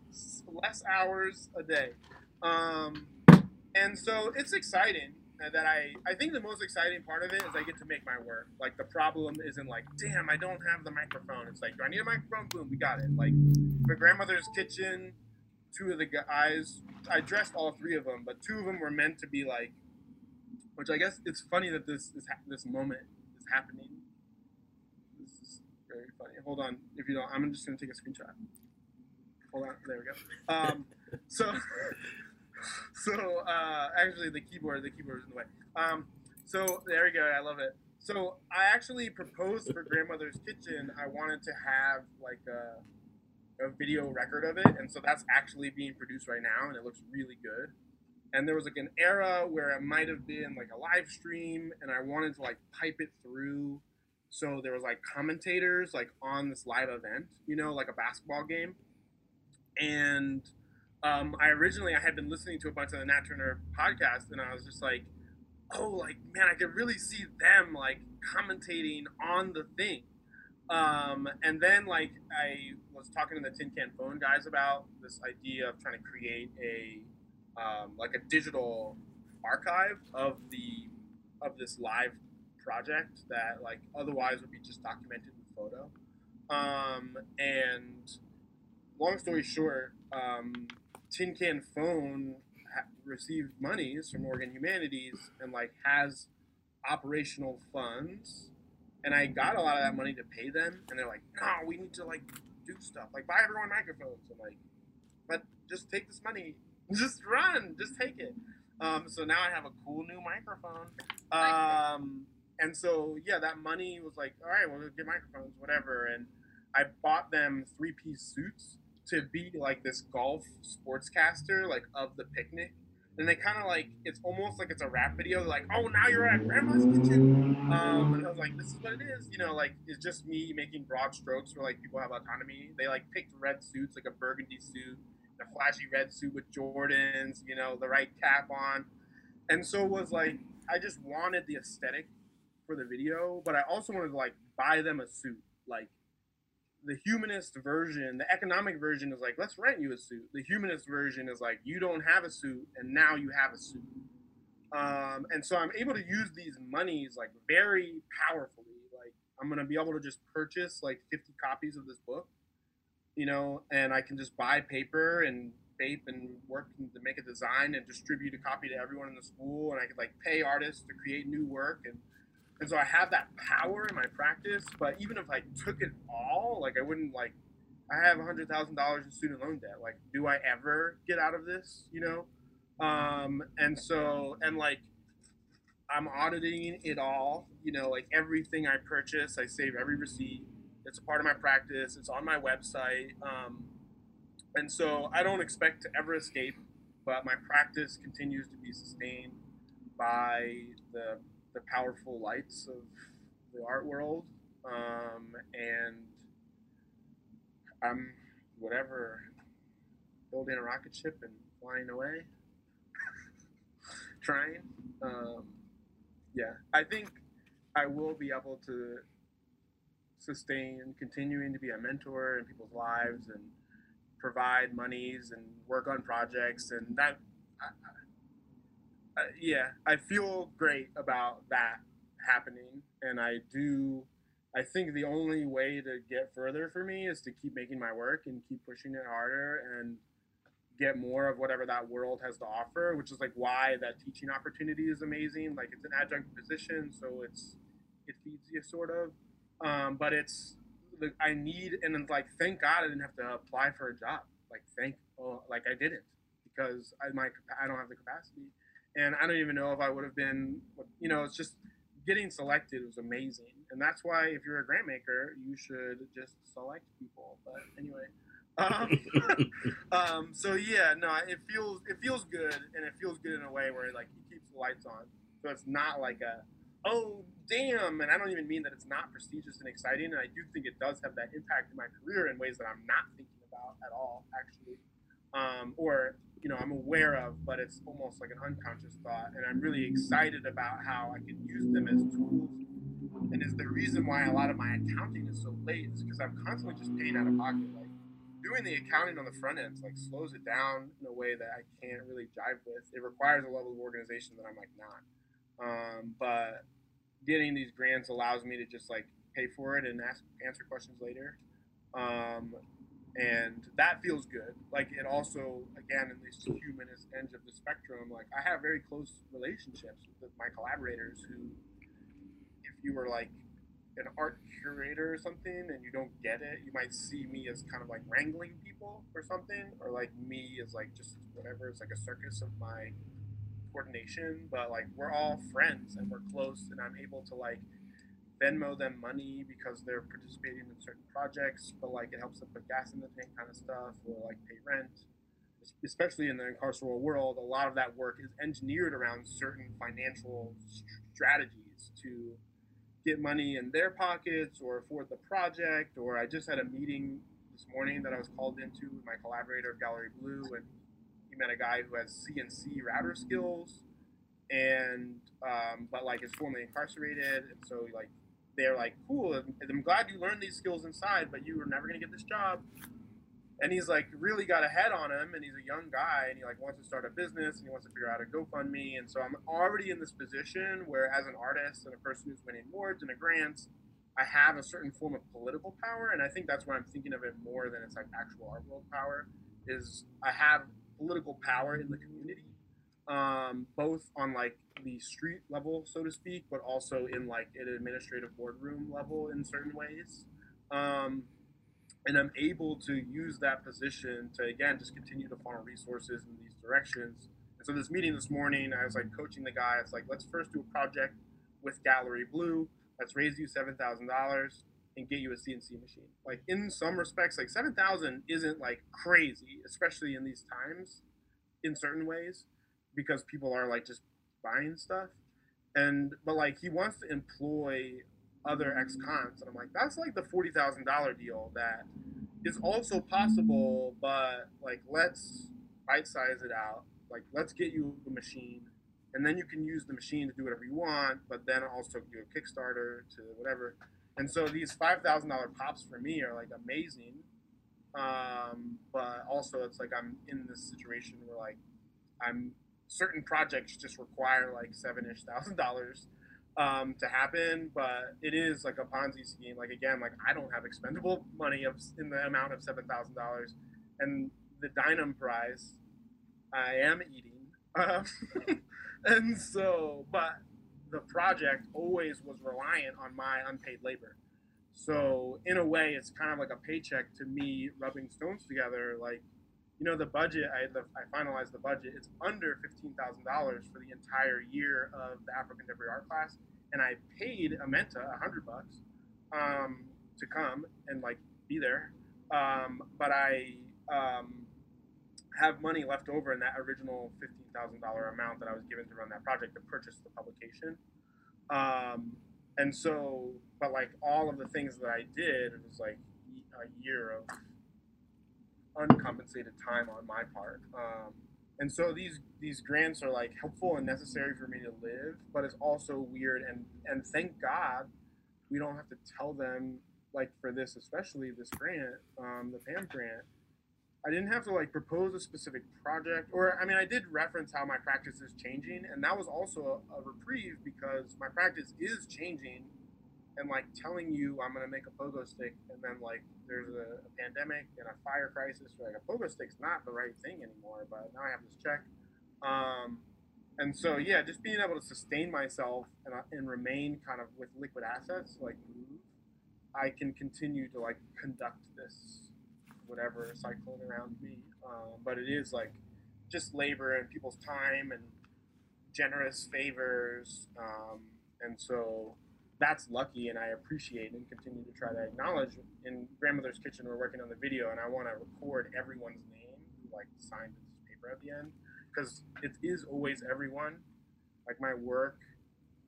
less hours a day. Um, and so it's exciting that I, I think the most exciting part of it is I get to make my work. Like the problem isn't like, damn, I don't have the microphone. It's like, do I need a microphone? Boom, we got it. Like the grandmother's kitchen, two of the guys, I dressed all three of them, but two of them were meant to be like, which I guess it's funny that this is this moment is happening. This is very funny. Hold on, if you don't, I'm just gonna take a screenshot. Hold on, there we go. Um, so, so uh, actually, the keyboard, the keyboard is in the way. Um, so there we go. I love it. so I actually proposed for Grandmother's Kitchen. I wanted to have like a, a video record of it, and so that's actually being produced right now, and it looks really good. And there was like an era where it might have been like a live stream, and I wanted to like pipe it through. So there was like commentators like on this live event, you know, like a basketball game. And um, I originally I had been listening to a bunch of the Nat Turner podcast, and I was just like, oh, like man, I could really see them like commentating on the thing. Um, and then like I was talking to the Tin Can Phone guys about this idea of trying to create a um, like a digital archive of the of this live project that like otherwise would be just documented in photo. Um, and long story short, um, Tin Can Phone ha- received monies from Oregon Humanities and like has operational funds. And I got a lot of that money to pay them, and they're like, "No, we need to like do stuff, like buy everyone microphones." I'm like, "But just take this money, just run, just take it." Um, so now I have a cool new microphone. Um, and so yeah, that money was like, "All right, well, get microphones, whatever." And I bought them three piece suits to be like this golf sportscaster, like of the picnic. And they kind of like it's almost like it's a rap video. They're like, oh, now you're at grandma's kitchen. Um, and I was like, this is what it is. You know, like it's just me making broad strokes where like people have autonomy. They like picked red suits, like a burgundy suit, a flashy red suit with Jordans. You know, the right cap on. And so it was like I just wanted the aesthetic for the video, but I also wanted to like buy them a suit, like the humanist version, the economic version is like, let's rent you a suit. The humanist version is like, you don't have a suit and now you have a suit. Um, and so I'm able to use these monies like very powerfully. Like I'm gonna be able to just purchase like 50 copies of this book, you know, and I can just buy paper and vape and work to make a design and distribute a copy to everyone in the school, and I could like pay artists to create new work and and so I have that power in my practice. But even if I took it all, like I wouldn't like. I have a hundred thousand dollars in student loan debt. Like, do I ever get out of this? You know, um, and so and like, I'm auditing it all. You know, like everything I purchase, I save every receipt. It's a part of my practice. It's on my website, um, and so I don't expect to ever escape. But my practice continues to be sustained by the the powerful lights of the art world, um, and I'm whatever building a rocket ship and flying away, trying. Um, yeah, I think I will be able to sustain continuing to be a mentor in people's lives and provide monies and work on projects and that uh, yeah, I feel great about that happening, and I do. I think the only way to get further for me is to keep making my work and keep pushing it harder and get more of whatever that world has to offer, which is like why that teaching opportunity is amazing. Like it's an adjunct position, so it's it feeds you sort of, um, but it's like I need and like thank God I didn't have to apply for a job. Like thank oh, like I didn't because I my I don't have the capacity and I don't even know if I would have been, you know, it's just getting selected was amazing, and that's why if you're a grant maker, you should just select people. But anyway, um, um, so yeah, no, it feels it feels good, and it feels good in a way where like it keeps the lights on, so it's not like a oh damn, and I don't even mean that it's not prestigious and exciting, and I do think it does have that impact in my career in ways that I'm not thinking about at all, actually, um, or you know I'm aware of, but it's almost like an unconscious thought, and I'm really excited about how I can use them as tools. And is the reason why a lot of my accounting is so late is because I'm constantly just paying out of pocket. Like doing the accounting on the front end like slows it down in a way that I can't really jive with. It requires a level of organization that I'm like not. Um, but getting these grants allows me to just like pay for it and ask answer questions later. Um, and that feels good. Like it also, again, in this humanist end of the spectrum, like I have very close relationships with my collaborators who, if you were like an art curator or something and you don't get it, you might see me as kind of like wrangling people or something, or like me as like just whatever. It's like a circus of my coordination, but like we're all friends and we're close, and I'm able to like Venmo them money because they're participating in certain projects, but like it helps them put gas in the tank kind of stuff or like pay rent. Especially in the incarceral world, a lot of that work is engineered around certain financial strategies to get money in their pockets or afford the project. Or I just had a meeting this morning that I was called into with my collaborator of Gallery Blue, and he met a guy who has CNC router skills, and um, but like is formerly incarcerated, and so like they're like, cool. I'm glad you learned these skills inside, but you were never gonna get this job. And he's like really got a head on him, and he's a young guy, and he like wants to start a business, and he wants to figure out a GoFundMe. And so I'm already in this position where, as an artist and a person who's winning awards and a grants, I have a certain form of political power, and I think that's why I'm thinking of it more than it's like actual art world power. Is I have political power in the community, um, both on like the street level, so to speak, but also in like an administrative boardroom level in certain ways. Um, and I'm able to use that position to again just continue to funnel resources in these directions. And so this meeting this morning, I was like coaching the guy. It's like let's first do a project with Gallery Blue. Let's raise you seven thousand dollars and get you a CNC machine. Like in some respects, like seven thousand isn't like crazy, especially in these times, in certain ways, because people are like just buying stuff. And but like he wants to employ other ex-cons, and I'm like, that's like the forty thousand dollar deal that is also possible, but like let's bite size it out. Like let's get you a machine, and then you can use the machine to do whatever you want, but then also do a Kickstarter to whatever. And so these five thousand dollar pops for me are like amazing, um, but also it's like I'm in this situation where like I'm certain projects just require like seven ish thousand dollars um, to happen, but it is like a Ponzi scheme. Like again, like I don't have expendable money of in the amount of seven thousand dollars, and the Dynam prize I am eating, um, and so but the project always was reliant on my unpaid labor. So in a way, it's kind of like a paycheck to me rubbing stones together. Like you know, the budget, I, the, I finalized the budget, it's under $15,000 for the entire year of the Afro Contemporary Art class. And I paid Amenta a hundred bucks um, to come and like be there. Um, but I um, have money left over in that original $15,000 amount that I was given to run that project to purchase the publication. Um, and so, but like all of the things that I did, it was like a year of uncompensated time on my part. Um, and so these these grants are like helpful and necessary for me to live, but it's also weird and and thank God we don't have to tell them like for this especially this grant, um, the PAM grant. I didn't have to like propose a specific project, or I mean, I did reference how my practice is changing, and that was also a, a reprieve because my practice is changing and like telling you I'm gonna make a pogo stick, and then like there's a, a pandemic and a fire crisis, like a pogo stick's not the right thing anymore. But now I have this check, um, and so yeah, just being able to sustain myself and, uh, and remain kind of with liquid assets, like move, I can continue to like conduct this whatever cyclone around me. Um, but it is like just labor and people's time and generous favors, um, and so that's lucky and I appreciate and continue to try to acknowledge. In Grandmother's Kitchen, we're working on the video, and I want to record everyone's name who like signed this paper at the end because it is always everyone. Like my work,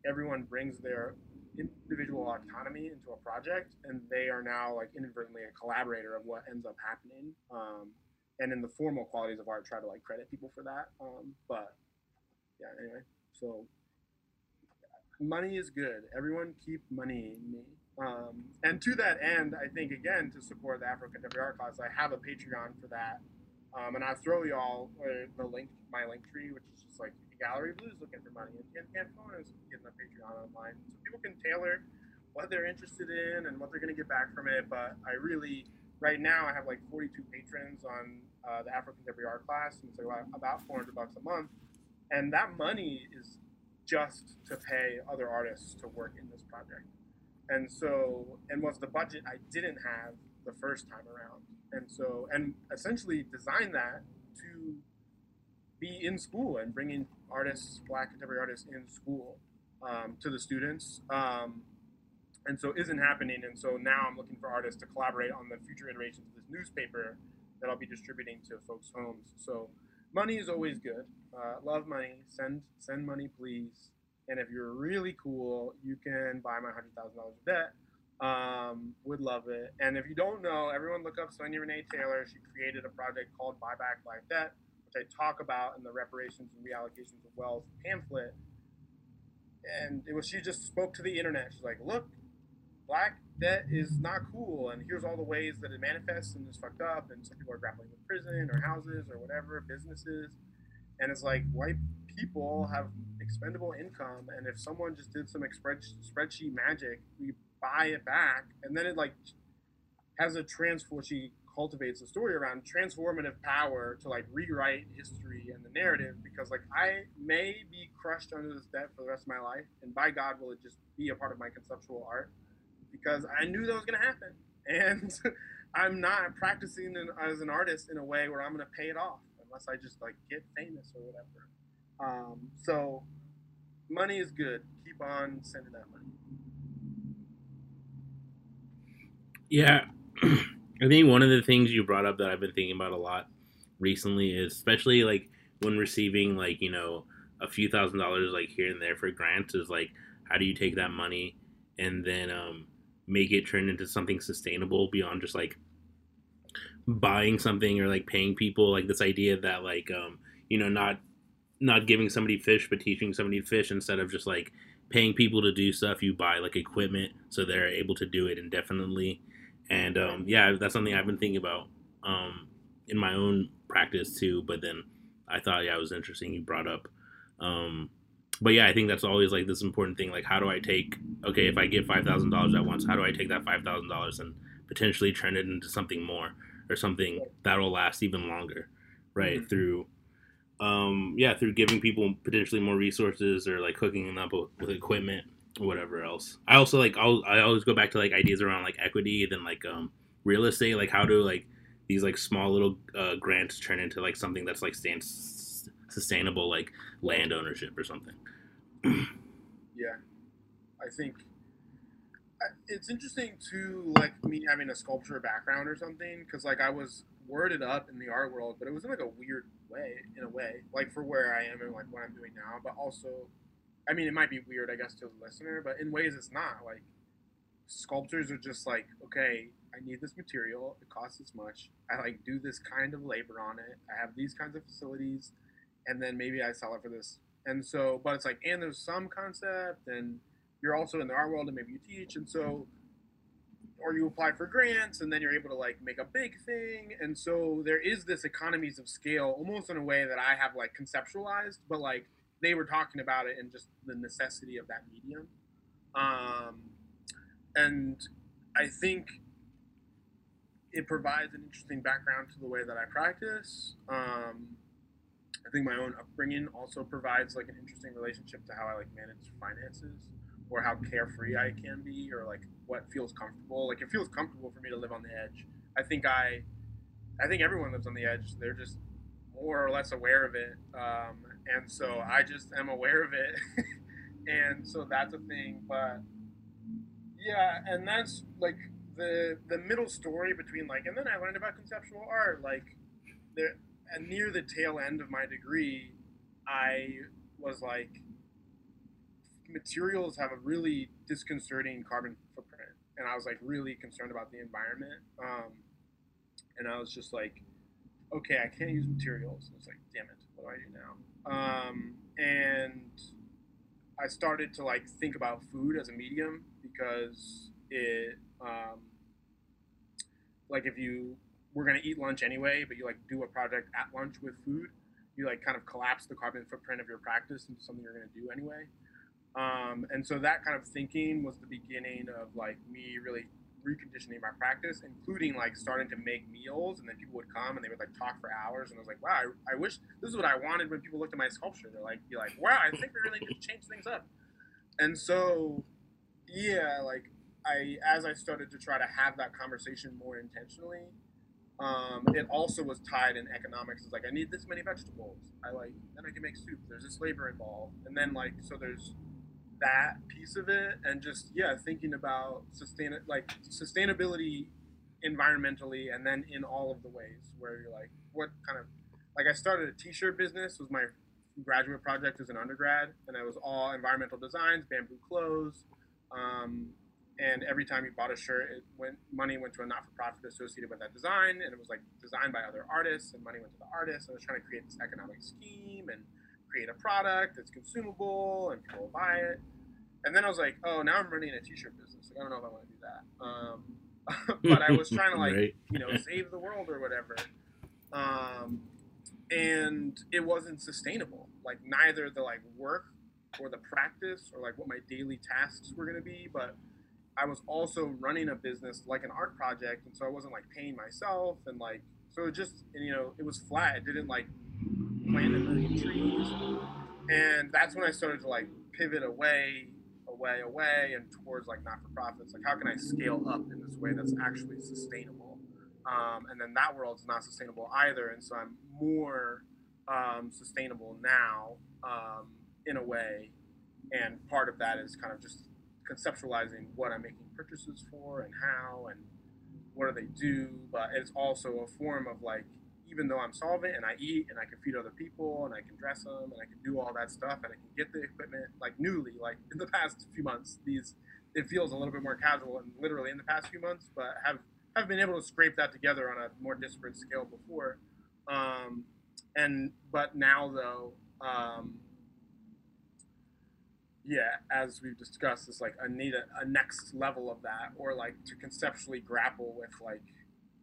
everyone brings their individual autonomy into a project, and they are now like inadvertently a collaborator of what ends up happening. Um, and in the formal qualities of art, try to like credit people for that. Um, but yeah, anyway, so money is good. Everyone keep moneying me. Um, and to that end, I think again to support the Afro Contemporary Art class, I have a Patreon for that. Um, and I'll throw y'all uh, the link, my link tree, which is just like Gallery Blues looking for money, and, and Phone is getting a Patreon online, so people can tailor what they're interested in and what they're going to get back from it. But I really, right now, I have like 42 patrons on uh, the Afro Contemporary Art class, and so about 400 bucks a month, and that money is just to pay other artists to work in this project. And so, and was the budget I didn't have the first time around. And so, and essentially design that to be in school and bringing artists, black contemporary artists in school um, to the students. Um, and so isn't happening. And so now I'm looking for artists to collaborate on the future iterations of this newspaper that I'll be distributing to folks' homes. So money is always good. Uh, love money. Send send money, please. And if you're really cool, you can buy my hundred thousand dollars of debt. Um, would love it. And if you don't know, everyone look up Sonia Renee Taylor. She created a project called Buy Back Black Debt, which I talk about in the reparations and reallocations of wealth pamphlet. And it was she just spoke to the internet. She's like, look, black debt is not cool, and here's all the ways that it manifests and is fucked up. And some people are grappling with prison or houses or whatever, businesses. And it's like white people have expendable income, and if someone just did some spreadsheet magic, we buy it back, and then it like has a transfer. She cultivates a story around transformative power to like rewrite history and the narrative because like I may be crushed under this debt for the rest of my life, and by God, will it just be a part of my conceptual art because I knew that was going to happen, and I'm not practicing as an artist in a way where I'm going to pay it off unless I just like get famous or whatever. Um, so money is good. Keep on sending that money. Yeah, I think one of the things you brought up that I've been thinking about a lot recently is especially like when receiving like you know a few thousand dollars like here and there for grants is like how do you take that money and then um, make it turn into something sustainable beyond just like buying something or like paying people like this idea that like um you know not not giving somebody fish but teaching somebody fish instead of just like paying people to do stuff you buy like equipment so they're able to do it indefinitely and um, yeah, that's something I've been thinking about um, in my own practice too. But then I thought, yeah, it was interesting you brought up. Um, but yeah, I think that's always like this important thing. Like, how do I take? Okay, if I get five thousand dollars at once, how do I take that five thousand dollars and potentially turn it into something more or something that'll last even longer, right? Mm-hmm. Through um, yeah, through giving people potentially more resources or like hooking them up with, with equipment or whatever else. I also like I'll, I always go back to like ideas around like equity, then like um real estate, like how do like these like small little uh, grants turn into like something that's like stands sustainable, like land ownership or something. yeah, I think it's interesting to like me having a sculpture background or something because like I was worded up in the art world, but it was in like a weird way, in a way, like for where I am and like what I'm doing now, but also I mean, it might be weird, I guess, to the listener, but in ways it's not. Like, sculptors are just like, okay, I need this material. It costs this much. I like do this kind of labor on it. I have these kinds of facilities, and then maybe I sell it for this. And so, but it's like, and there's some concept, and you're also in the art world, and maybe you teach, and so, or you apply for grants, and then you're able to like make a big thing. And so there is this economies of scale, almost in a way that I have like conceptualized, but like they were talking about it and just the necessity of that medium. Um, and I think it provides an interesting background to the way that I practice. Um, I think my own upbringing also provides like an interesting relationship to how I like manage finances or how carefree I can be or like what feels comfortable. Like it feels comfortable for me to live on the edge. I think I, I think everyone lives on the edge. They're just more or less aware of it. Um, and so I just am aware of it, and so that's a thing. But yeah, and that's like the the middle story between like, and then I learned about conceptual art. Like, there near the tail end of my degree, I was like, materials have a really disconcerting carbon footprint, and I was like really concerned about the environment. Um, and I was just like, okay, I can't use materials. It's like, damn it, what do I do now? um, and I started to like think about food as a medium because it, um, like, if you were gonna eat lunch anyway, but you like do a project at lunch with food, you like kind of collapse the carbon footprint of your practice into something you're gonna do anyway. Um, and so that kind of thinking was the beginning of like me really reconditioning my practice, including like starting to make meals, and then people would come and they would like talk for hours, and I was like, wow, I, I wish this is what I wanted when people looked at my sculpture. They're like, be like, wow, I think we really need to change things up. And so, yeah, like I as I started to try to have that conversation more intentionally, um, it also was tied in economics. It's like I need this many vegetables. I like then I can make soup. There's this labor involved, and then like so there's that piece of it and just yeah thinking about sustain like sustainability environmentally and then in all of the ways where you're like what kind of like i started a t-shirt business was my graduate project as an undergrad and it was all environmental designs bamboo clothes um, and every time you bought a shirt it went money went to a not-for-profit associated with that design and it was like designed by other artists and money went to the artists and i was trying to create this economic scheme and create a product that's consumable and people will buy it. And then I was like, oh, now I'm running a t-shirt business. Like, I don't know if I want to do that. Um, but I was trying to like, Right. you know, save the world or whatever. Um, and it wasn't sustainable. Like neither the like work or the practice or like what my daily tasks were going to be, but I was also running a business like an art project, and so I wasn't like paying myself and like so it just you know it was flat. It didn't like plant a million trees, and that's when I started to like pivot away, away, away, and towards like not for profits. Like how can I scale up in this way that's actually sustainable? Um, and then that world's not sustainable either, and so I'm more um, sustainable now um, in a way, and part of that is kind of just conceptualizing what I'm making purchases for and how and what do they do. But it's also a form of like, even though I'm solvent and I eat and I can feed other people and I can dress them and I can do all that stuff and I can get the equipment like newly, like in the past few months, these it feels a little bit more casual and literally in the past few months, but have have been able to scrape that together on a more disparate scale before. Um, and but now though, um, yeah, as we've discussed, it's like I need a, a next level of that, or like to conceptually grapple with like,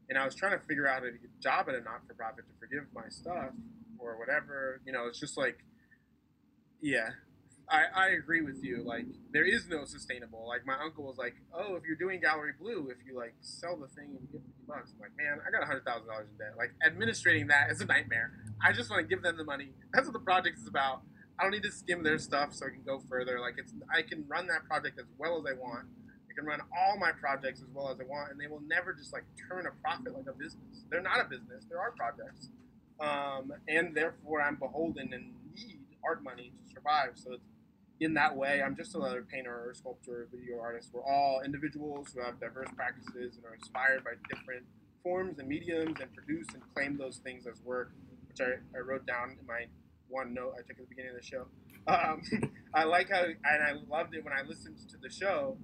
and I was trying to figure out a job at a not for profit to forgive my stuff or whatever. You know, it's just like, yeah, I, I agree with you. Like, there is no sustainable. Like, my uncle was like, oh, if you're doing Gallery Blue, if you like sell the thing and get 50 bucks, I'm like, man, I got $100,000 in debt. Like, administrating that is a nightmare. I just want to give them the money. That's what the project is about. I don't need to skim their stuff so I can go further. Like, it's I can run that project as well as I want. I can run all my projects as well as I want, and they will never just like turn a profit like a business. They're not a business. They're art projects, um, and therefore I'm beholden and need art money to survive. So in that way, I'm just another painter or sculptor, or video artist. We're all individuals who have diverse practices and are inspired by different forms and mediums and produce and claim those things as work, which I, I wrote down in my one note I took at the beginning of the show. Um, I like how, and I loved it when I listened to the show,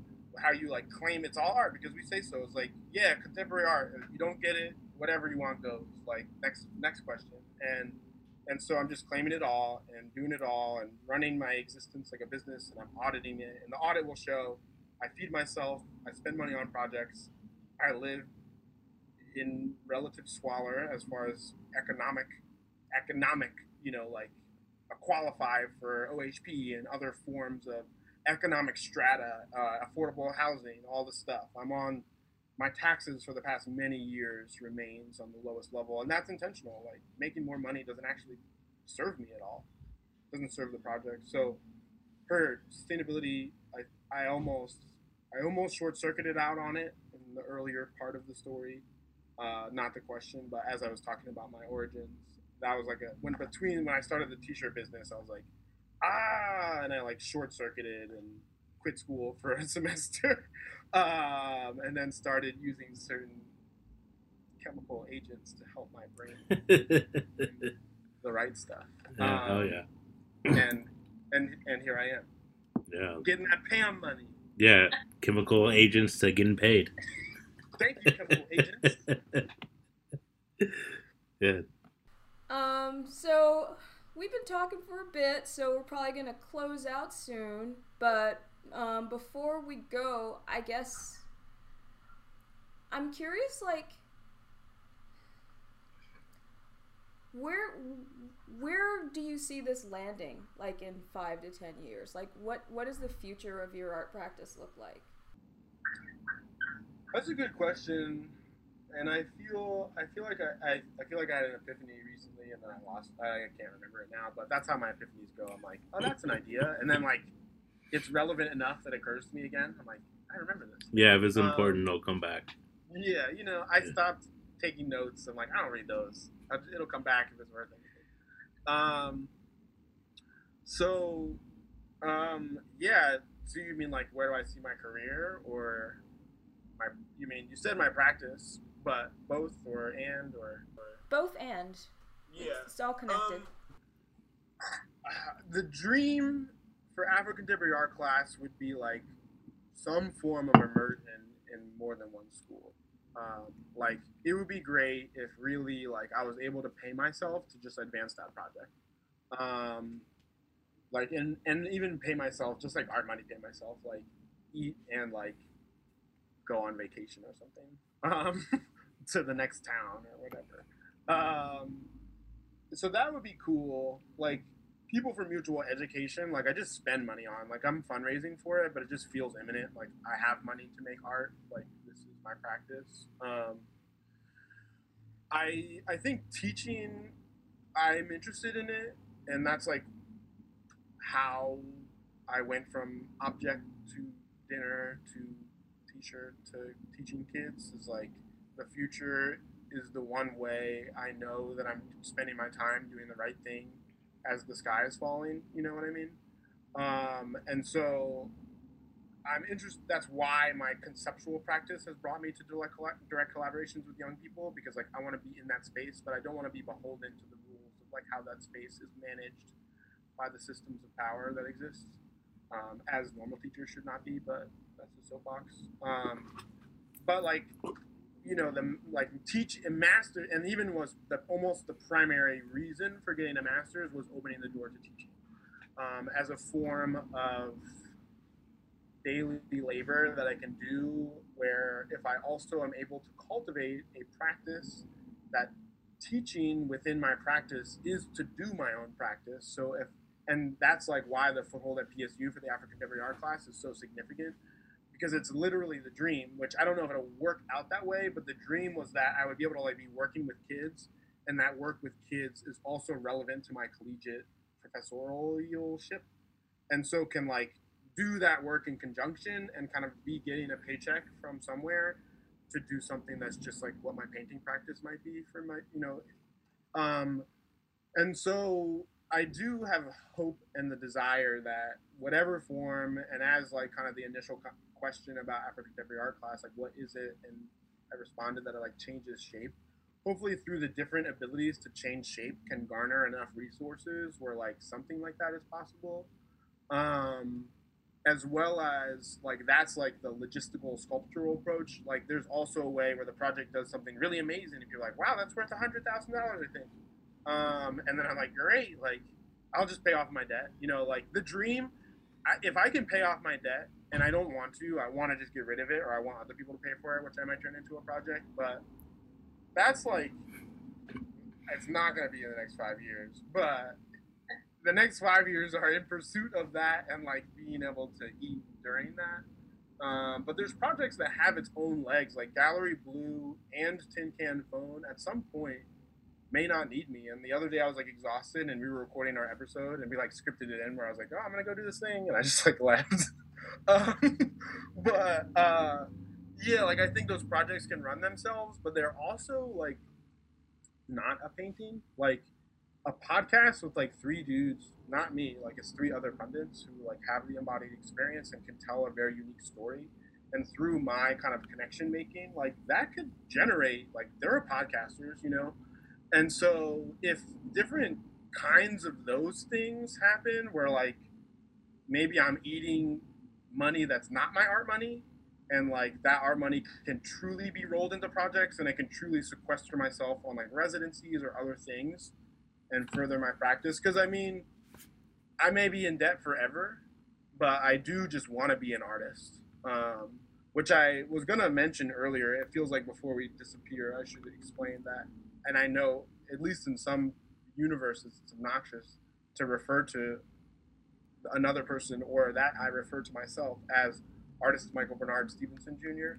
how you like claim it's all art because we say so. It's like, yeah, contemporary art. If you don't get it, whatever you want goes. Like next next question. And and so I'm just claiming it all and doing it all and running my existence like a business and I'm auditing it. And the audit will show I feed myself, I spend money on projects, I live in relative squalor as far as economic economic, you know, like qualify for OHP and other forms of economic strata, uh, affordable housing, all the stuff. I'm on my taxes for the past many years remains on the lowest level, and that's intentional. Like making more money doesn't actually serve me at all. Doesn't serve the project. So her sustainability, I, I almost I almost short circuited out on it in the earlier part of the story. Uh, not the question, but as I was talking about my origins, that was like a when between when I started the t-shirt business, I was like, ah, and I like short circuited and quit school for a semester, um, and then started using certain chemical agents to help my brain do the right stuff. Yeah, oh Um, yeah, And and and here I am yeah, getting that PAM money. yeah. Chemical agents to getting paid. Thank you, chemical agents. yeah, Um, so we've been talking for a bit, so we're probably gonna close out soon. But um, before we go, I guess I'm curious, like, where where do you see this landing? Like in five to ten years, like what what does the future of your art practice look like? That's a good question, and I feel I feel like I, I, I feel like I had an epiphany recently, and then I lost. I can't remember it now, but that's how my epiphanies go. I'm like, oh, that's an idea, and then like it's relevant enough that it occurs to me again. I'm like, I remember this. yeah. If it's Um, important, it'll come back. Yeah, you know, I Yeah. stopped taking notes. I'm like, I don't read those. It'll come back if it's worth anything. Um, so Um, yeah. So you mean like where do I see my career, or my? You mean you said my practice, but both or and or? or Both and. yeah. It's all connected. Um, the dream for african contemporary art class would be like some form of immersion in more than one school. Um, like it would be great if really like I was able to pay myself to just advance that project. Um, like and and even pay myself just like art money pay myself like eat and like go on vacation or something um, to the next town or whatever. Um, so that would be cool. Like people for mutual education, like I just spend money on. Like I'm fundraising for it, but it just feels imminent. Like I have money to make art. Like this is my practice. Um, I I think teaching, I'm interested in it, and that's like how I went from object to dinner to t-shirt to teaching kids is like the future is the one way I know that I'm spending my time doing the right thing as the sky is falling. You know what I mean? Um, and so I'm interested. That's why my conceptual practice has brought me to direct, direct collaborations with young people because like I want to be in that space, but I don't want to be beholden to the rules of like how that space is managed by the systems of power that exist. Um, as normal teachers should not be, but that's a soapbox. Um, but like you know the like teach and master and even was the almost the primary reason for getting a master's was opening the door to teaching. Um, as a form of daily labor that I can do where if I also am able to cultivate a practice that teaching within my practice is to do my own practice. So if and that's like why the foothold at PSU for the African Contemporary Art class is so significant because it's literally the dream, which I don't know if it'll work out that way, but the dream was that I would be able to like be working with kids, and that work with kids is also relevant to my collegiate professorialship, and so can like do that work in conjunction and kind of be getting a paycheck from somewhere to do something that's just like what my painting practice might be for my you know. Um and so i do have hope and the desire that whatever form and as like kind of the initial question about African contemporary art class, like what is it? And I responded that it like changes shape. Hopefully, through the different abilities to change shape, can garner enough resources where like something like that is possible. Um, as well as like that's like the logistical sculptural approach. Like there's also a way where the project does something really amazing. If you're like, wow, that's worth a hundred thousand dollars, I think. Um, and then I'm like, great, like I'll just pay off my debt. You know, like the dream. I, if I can pay off my debt and I don't want to. I want to just get rid of it, or I want other people to pay for it, which I might turn into a project. But that's like, it's not going to be in the next five years. But the next five years are in pursuit of that and like being able to eat during that. Um, but there's projects that have its own legs, like Gallery Blue and Tin Can Phone. At some point, may not need me. And the other day I was like exhausted, and we were recording our episode, and we like scripted it in where I was like, "Oh, I'm gonna go do this thing," and I just like left. um, but uh, yeah, like I think those projects can run themselves, but they're also like not a painting. Like a podcast with like three dudes, not me, like it's three other pundits who like have the embodied experience and can tell a very unique story. And through my kind of connection making, like that could generate like there are podcasters, you know. And so if different kinds of those things happen where like maybe I'm eating money that's not my art money and like that art money can truly be rolled into projects and I can truly sequester myself on like residencies or other things and further my practice. Because I mean I may be in debt forever but I do just want to be an artist. Um, which I was gonna mention earlier it feels like before we disappear I should explain that. And I know at least in some universes it's obnoxious to refer to another person or that I refer to myself as artist Michael Bernard Stevenson Jr.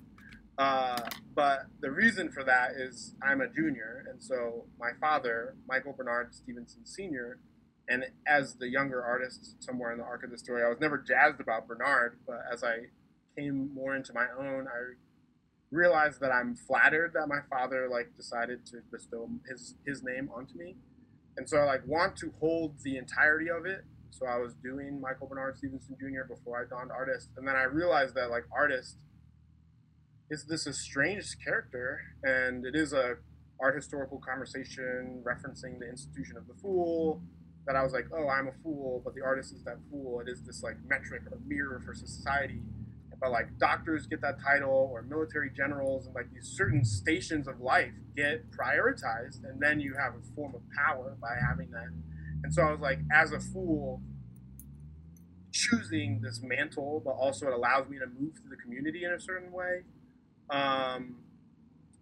Uh, but the reason for that is I'm a junior, and so my father, Michael Bernard Stevenson Sr., and as the younger artist somewhere in the arc of the story, I was never jazzed about Bernard, but as I came more into my own, I realized that I'm flattered that my father like decided to bestow his his name onto me, and so I like want to hold the entirety of it So I was doing Michael Bernard Stevenson Jr. before I donned artist, and then I realized that like artist is this estranged character, and it is a art historical conversation referencing the institution of the fool. That I was like, oh, I'm a fool, but the artist is that fool. It is this like metric or mirror for society. But like doctors get that title, or military generals, and like these certain stations of life get prioritized, and then you have a form of power by having that. And so I was like, as a fool, choosing this mantle, but also it allows me to move through the community in a certain way. Um,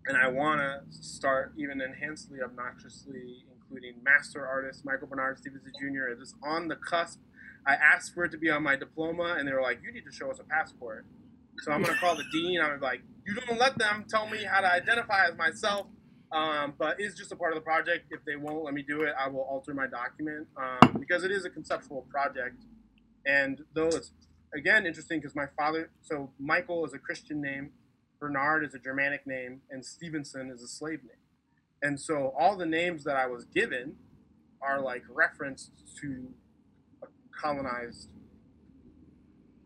and I want to start even enhancedly, obnoxiously including master artist Michael Bernard Stevenson Jr. It is on the cusp. I asked for it to be on my diploma, and they were like, "You need to show us a passport." So I'm gonna call the dean. I'm like, "You don't let them tell me how to identify as myself." Um, but it's just a part of the project. If they won't let me do it, I will alter my document um, because it is a conceptual project. And though it's again interesting because my father, so Michael is a Christian name, Bernard is a Germanic name, and Stevenson is a slave name. And so all the names that I was given are like referenced to a colonized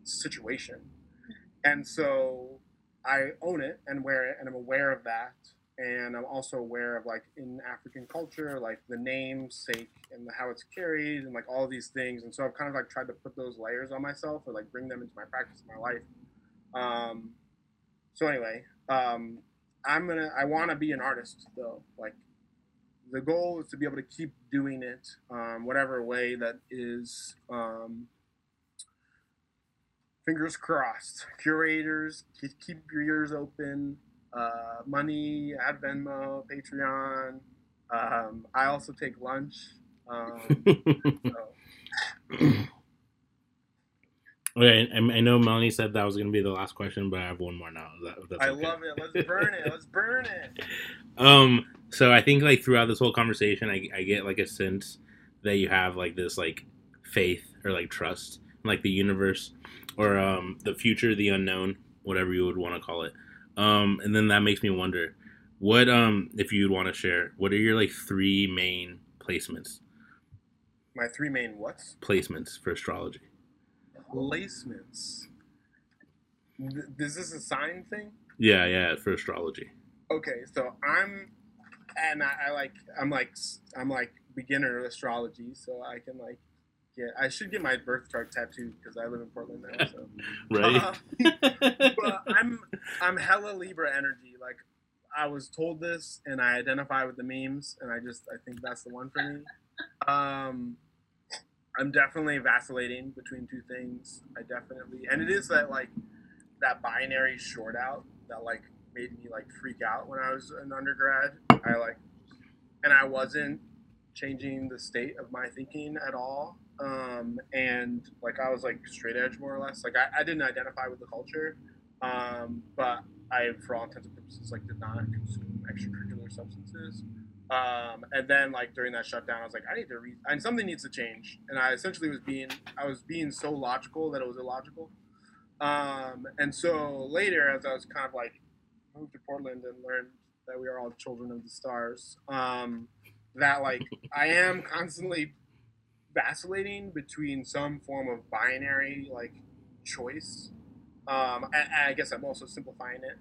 situation. And so I own it and wear it, and I'm aware of that. And I'm also aware of like in African culture, like the namesake and the, how it's carried, and like all these things. And so I've kind of like tried to put those layers on myself, or like bring them into my practice, in my life. Um, so anyway, um, I'm gonna. I want to be an artist though. Like the goal is to be able to keep doing it, um, whatever way that is. Um, fingers crossed. Curators, keep your ears open. Uh, money, at Venmo, Patreon. Um, I also take lunch. Um, so. Okay, I, I know Melanie said that was going to be the last question, but I have one more now. That, I okay. love it. Let's burn it. Let's burn it. Um, so I think like throughout this whole conversation, I, I get like a sense that you have like this like faith or like trust in like the universe or um the future, the unknown, whatever you would want to call it. Um, and then that makes me wonder, what um if you'd want to share, what are your like three main placements My three main what's? placements for astrology? Placements. Th- Is this a sign thing? Yeah, yeah, for astrology. Okay, so I'm, and I, I like, I'm like, I'm like beginner astrology, so I can like get. I should get my birth chart tattooed because I live in Portland now. So, Right? Uh, but I'm, I'm hella Libra energy. Like, I was told this, and I identify with the memes, and I just, I think that's the one for me. Um, I'm definitely vacillating between two things. I definitely, and it is that like that binary short out that like made me like freak out when I was an undergrad. I like, and I wasn't changing the state of my thinking at all. Um, and like I was like straight edge more or less. Like I, I didn't identify with the culture, um, but I, for all intents and purposes, like did not consume extracurricular substances. Um, and then like during that shutdown, I was like, I need to read, and something needs to change. And I essentially was being, I was being so logical that it was illogical. Um, and so later, as I was kind of like moved to Portland and learned that we are all children of the stars, um, that like I am constantly vacillating between some form of binary like choice. Um, and I guess I'm also simplifying it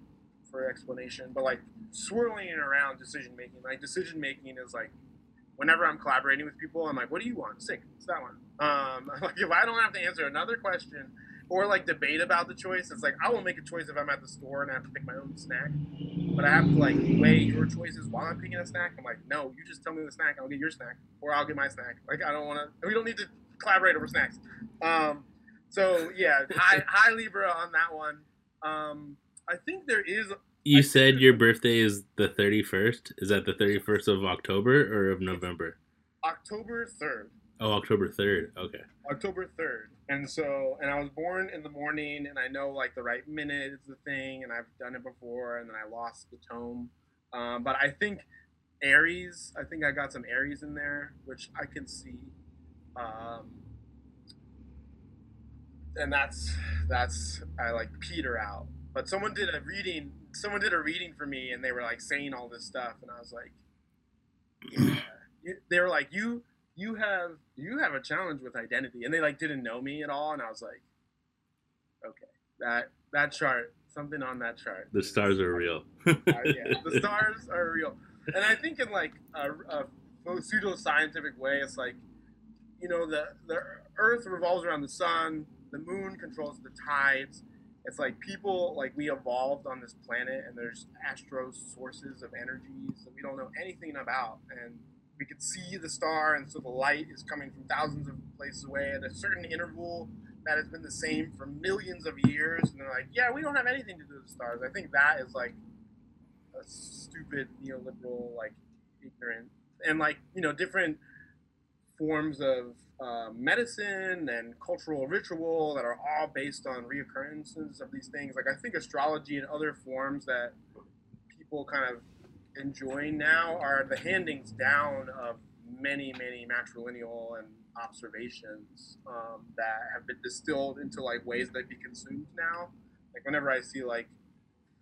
for explanation, but like swirling around decision making. Like decision making is like whenever I'm collaborating with people, I'm like, what do you want? Sick. It's that one. Um, like if I don't have to answer another question or like debate about the choice, it's like I will make a choice if I'm at the store and I have to pick my own snack. But I have to like weigh your choices while I'm picking a snack. I'm like, no, you just tell me the snack, I'll get your snack, or I'll get my snack. Like I don't want to. We don't need to collaborate over snacks. Um, so yeah, high, high Libra on that one. Um, I think there is You I said your birthday is the 31st. Is that the 31st of October or of November? October third. Oh, October 3rd. Okay. October 3rd. And so, and I was born in the morning, and I know like the right minute is the thing, and I've done it before, and then I lost the tome. Um, but I think Aries, I think I got some Aries in there, which I can see. Um, and that's, that's, I like peter out. But someone did a reading, someone did a reading for me, and they were like saying all this stuff, and I was like, yeah. They were like, you, you have you have a challenge with identity, and they like didn't know me at all, and I was like, okay, that that chart, something on that chart. The stars are real. Uh, yeah, the stars are real, and I think in like a, a pseudo scientific way, it's like, you know, the the Earth revolves around the sun, the moon controls the tides. It's like people, like we evolved on this planet, and there's astro sources of energies that we don't know anything about, and we could see the star, and so the light is coming from thousands of places away at a certain interval that has been the same for millions of years. And they're like, yeah, we don't have anything to do with the stars. I think that is like a stupid neoliberal, like ignorant, and like you know different forms of uh, medicine and cultural ritual that are all based on reoccurrences of these things. Like I think astrology and other forms that people kind of enjoying now are the handings down of many, many matrilineal and observations um, that have been distilled into like ways that be consumed now. Like whenever I see like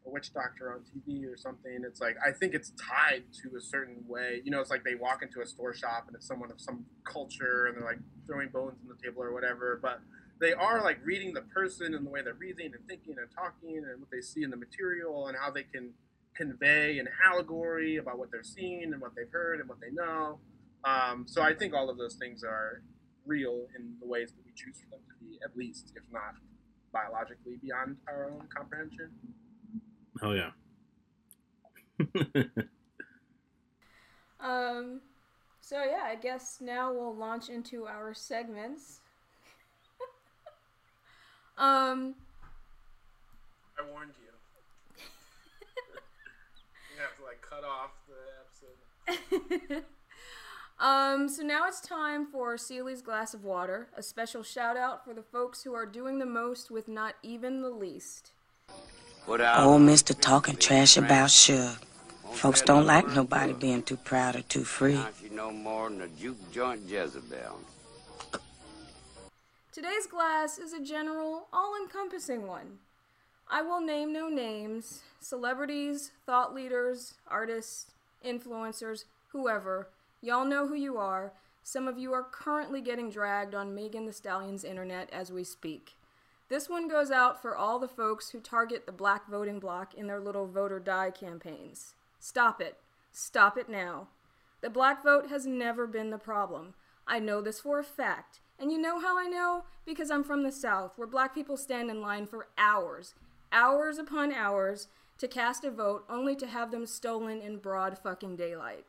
a witch doctor on TV or something, it's like I think it's tied to a certain way. You know, it's like they walk into a store shop and it's someone of some culture and they're like throwing bones on the table or whatever, but they are like reading the person and the way they're breathing and thinking and talking and what they see in the material and how they can convey an allegory about what they're seeing and what they've heard and what they know. Um, so I think all of those things are real in the ways that we choose for them to be, at least, if not biologically beyond our own comprehension. Oh yeah. Um, so yeah, I guess now we'll launch into our segments. um, I warned you. you have to like cut off the episode. um, so now it's time for Celie's glass of water. A special shout out for the folks who are doing the most with not even the least. What Old Mister talking trash about Shug. Folks don't like nobody being too proud or too free. Now she no more than a juke joint Jezebel. Today's glass is a general, all encompassing one. I will name no names celebrities, thought leaders, artists, influencers, whoever. Y'all know who you are. Some of you are currently getting dragged on Megan Thee Stallion's internet as we speak. This one goes out for all the folks who target the black voting bloc in their little vote or die campaigns. Stop it. Stop it now. The black vote has never been the problem. I know this for a fact. And you know how I know? Because I'm from the South, where black people stand in line for hours, hours upon hours, to cast a vote only to have them stolen in broad fucking daylight.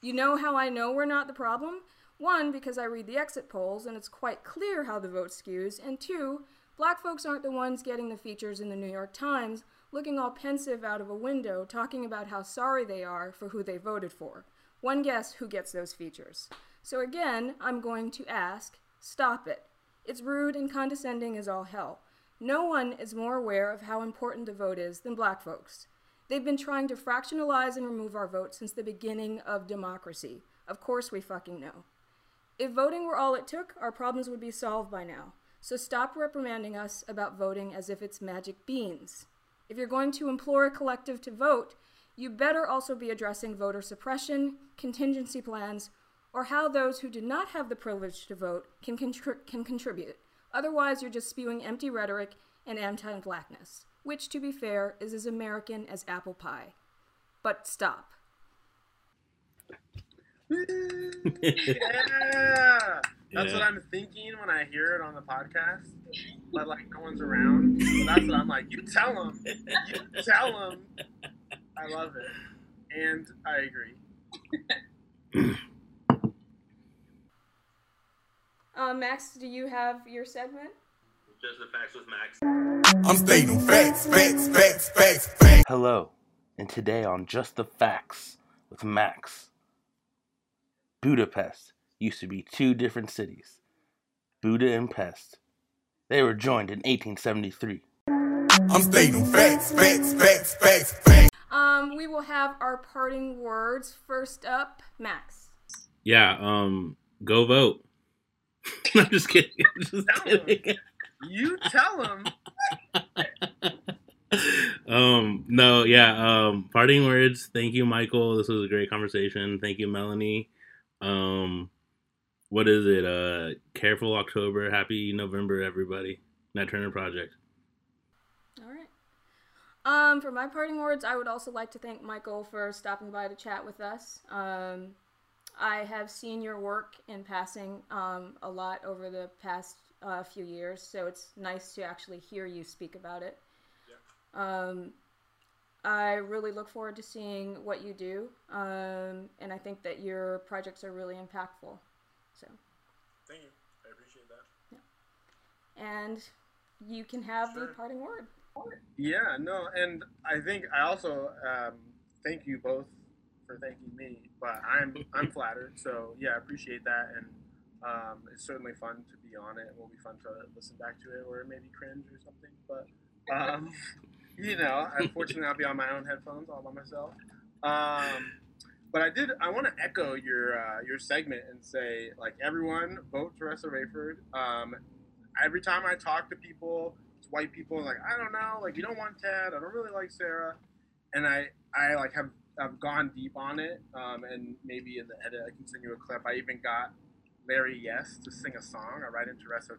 You know how I know we're not the problem? One, because I read the exit polls and it's quite clear how the vote skews, and two, black folks aren't the ones getting the features in the New York Times, looking all pensive out of a window, talking about how sorry they are for who they voted for. One guess who gets those features. So again, I'm going to ask stop it. It's rude and condescending as all hell. No one is more aware of how important the vote is than black folks. They've been trying to fractionalize and remove our vote since the beginning of democracy. Of course, we fucking know. If voting were all it took, our problems would be solved by now. So stop reprimanding us about voting as if it's magic beans. If you're going to implore a collective to vote, you better also be addressing voter suppression, contingency plans, or how those who do not have the privilege to vote can, contri- can contribute. Otherwise, you're just spewing empty rhetoric and anti blackness, which, to be fair, is as American as apple pie. But stop. yeah, that's what I'm thinking when I hear it on the podcast. But like no one's around, so that's what I'm like. You tell them, you tell them. I love it, and I agree. Uh, Max, do you have your segment? Just the facts with Max. I'm stating facts, facts, facts, facts, facts. Hello, and today on Just the Facts with Max. Budapest used to be two different cities, Buda and Pest. They were joined in 1873. I'm stating facts, facts, facts, facts, facts. Um, we will have our parting words. First up, Max. Yeah, um, go vote. I'm just kidding. I'm just kidding. You tell them. um, no, yeah, um, parting words. Thank you, Michael. This was a great conversation. Thank you, Melanie. Um, What is it? Uh, careful October, happy November, everybody. Nat Turner Project. All right. Um, for my parting words, I would also like to thank Michael for stopping by to chat with us. Um, I have seen your work in passing um, a lot over the past uh, few years, so it's nice to actually hear you speak about it. Um, I really look forward to seeing what you do, um, and I think that your projects are really impactful. So, Thank you. I appreciate that. Yeah. and you can have the parting word. Yeah, no, and I think I also um, thank you both for thanking me, but I'm I'm flattered. So yeah, I appreciate that, and um, it's certainly fun to be on it. It will be fun to listen back to it, or maybe cringe or something. But um, you know, unfortunately, I'll be on my own headphones all by myself. Um, but I did. I want to echo your uh, your segment and say, like, everyone vote Teressa Raiford. Um, every time I talk to people, it's white people like, I don't know, like, you don't want Ted. I don't really like Sarah, and I I like have I've gone deep on it. Um, and maybe in the edit, I can send you a clip. I even got Larry Yes to sing a song. I write in Teressa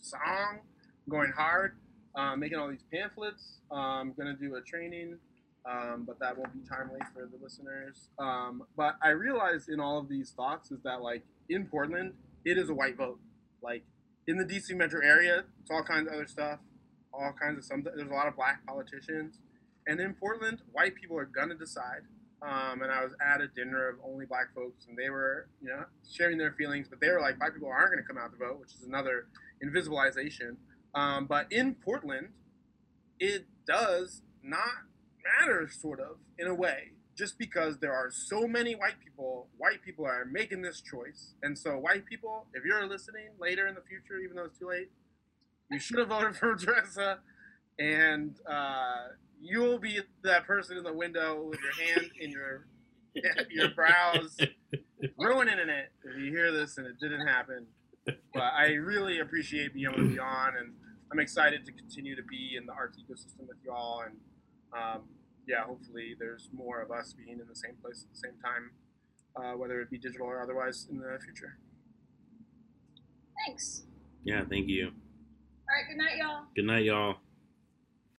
song, going hard, um, making all these pamphlets. Um, gonna do a training um, but that won't be timely for the listeners. Um, but I realized in all of these thoughts is that like in Portland, it is a white vote. Like in the DC metro area, it's all kinds of other stuff, all kinds of some. There's a lot of black politicians, and in Portland, white people are gonna decide. Um, and I was at a dinner of only black folks, and they were, you know, sharing their feelings, but they were like, white people aren't to come out to vote, which is another invisibilization. Um, but in Portland, it does not matter, sort of, in a way, just because there are so many white people, white people are making this choice. And so, white people, if you're listening later in the future, even though it's too late, you should have voted for Teressa, and uh, you'll be that person in the window with your hand in your your brows, ruining it if you hear this and it didn't happen. But I really appreciate being able to be on, and I'm excited to continue to be in the arts ecosystem with y'all. And um, yeah, hopefully there's more of us being in the same place at the same time, uh, whether it be digital or otherwise in the future. Thanks. Yeah, thank you. All right, good night, y'all. Good night, y'all.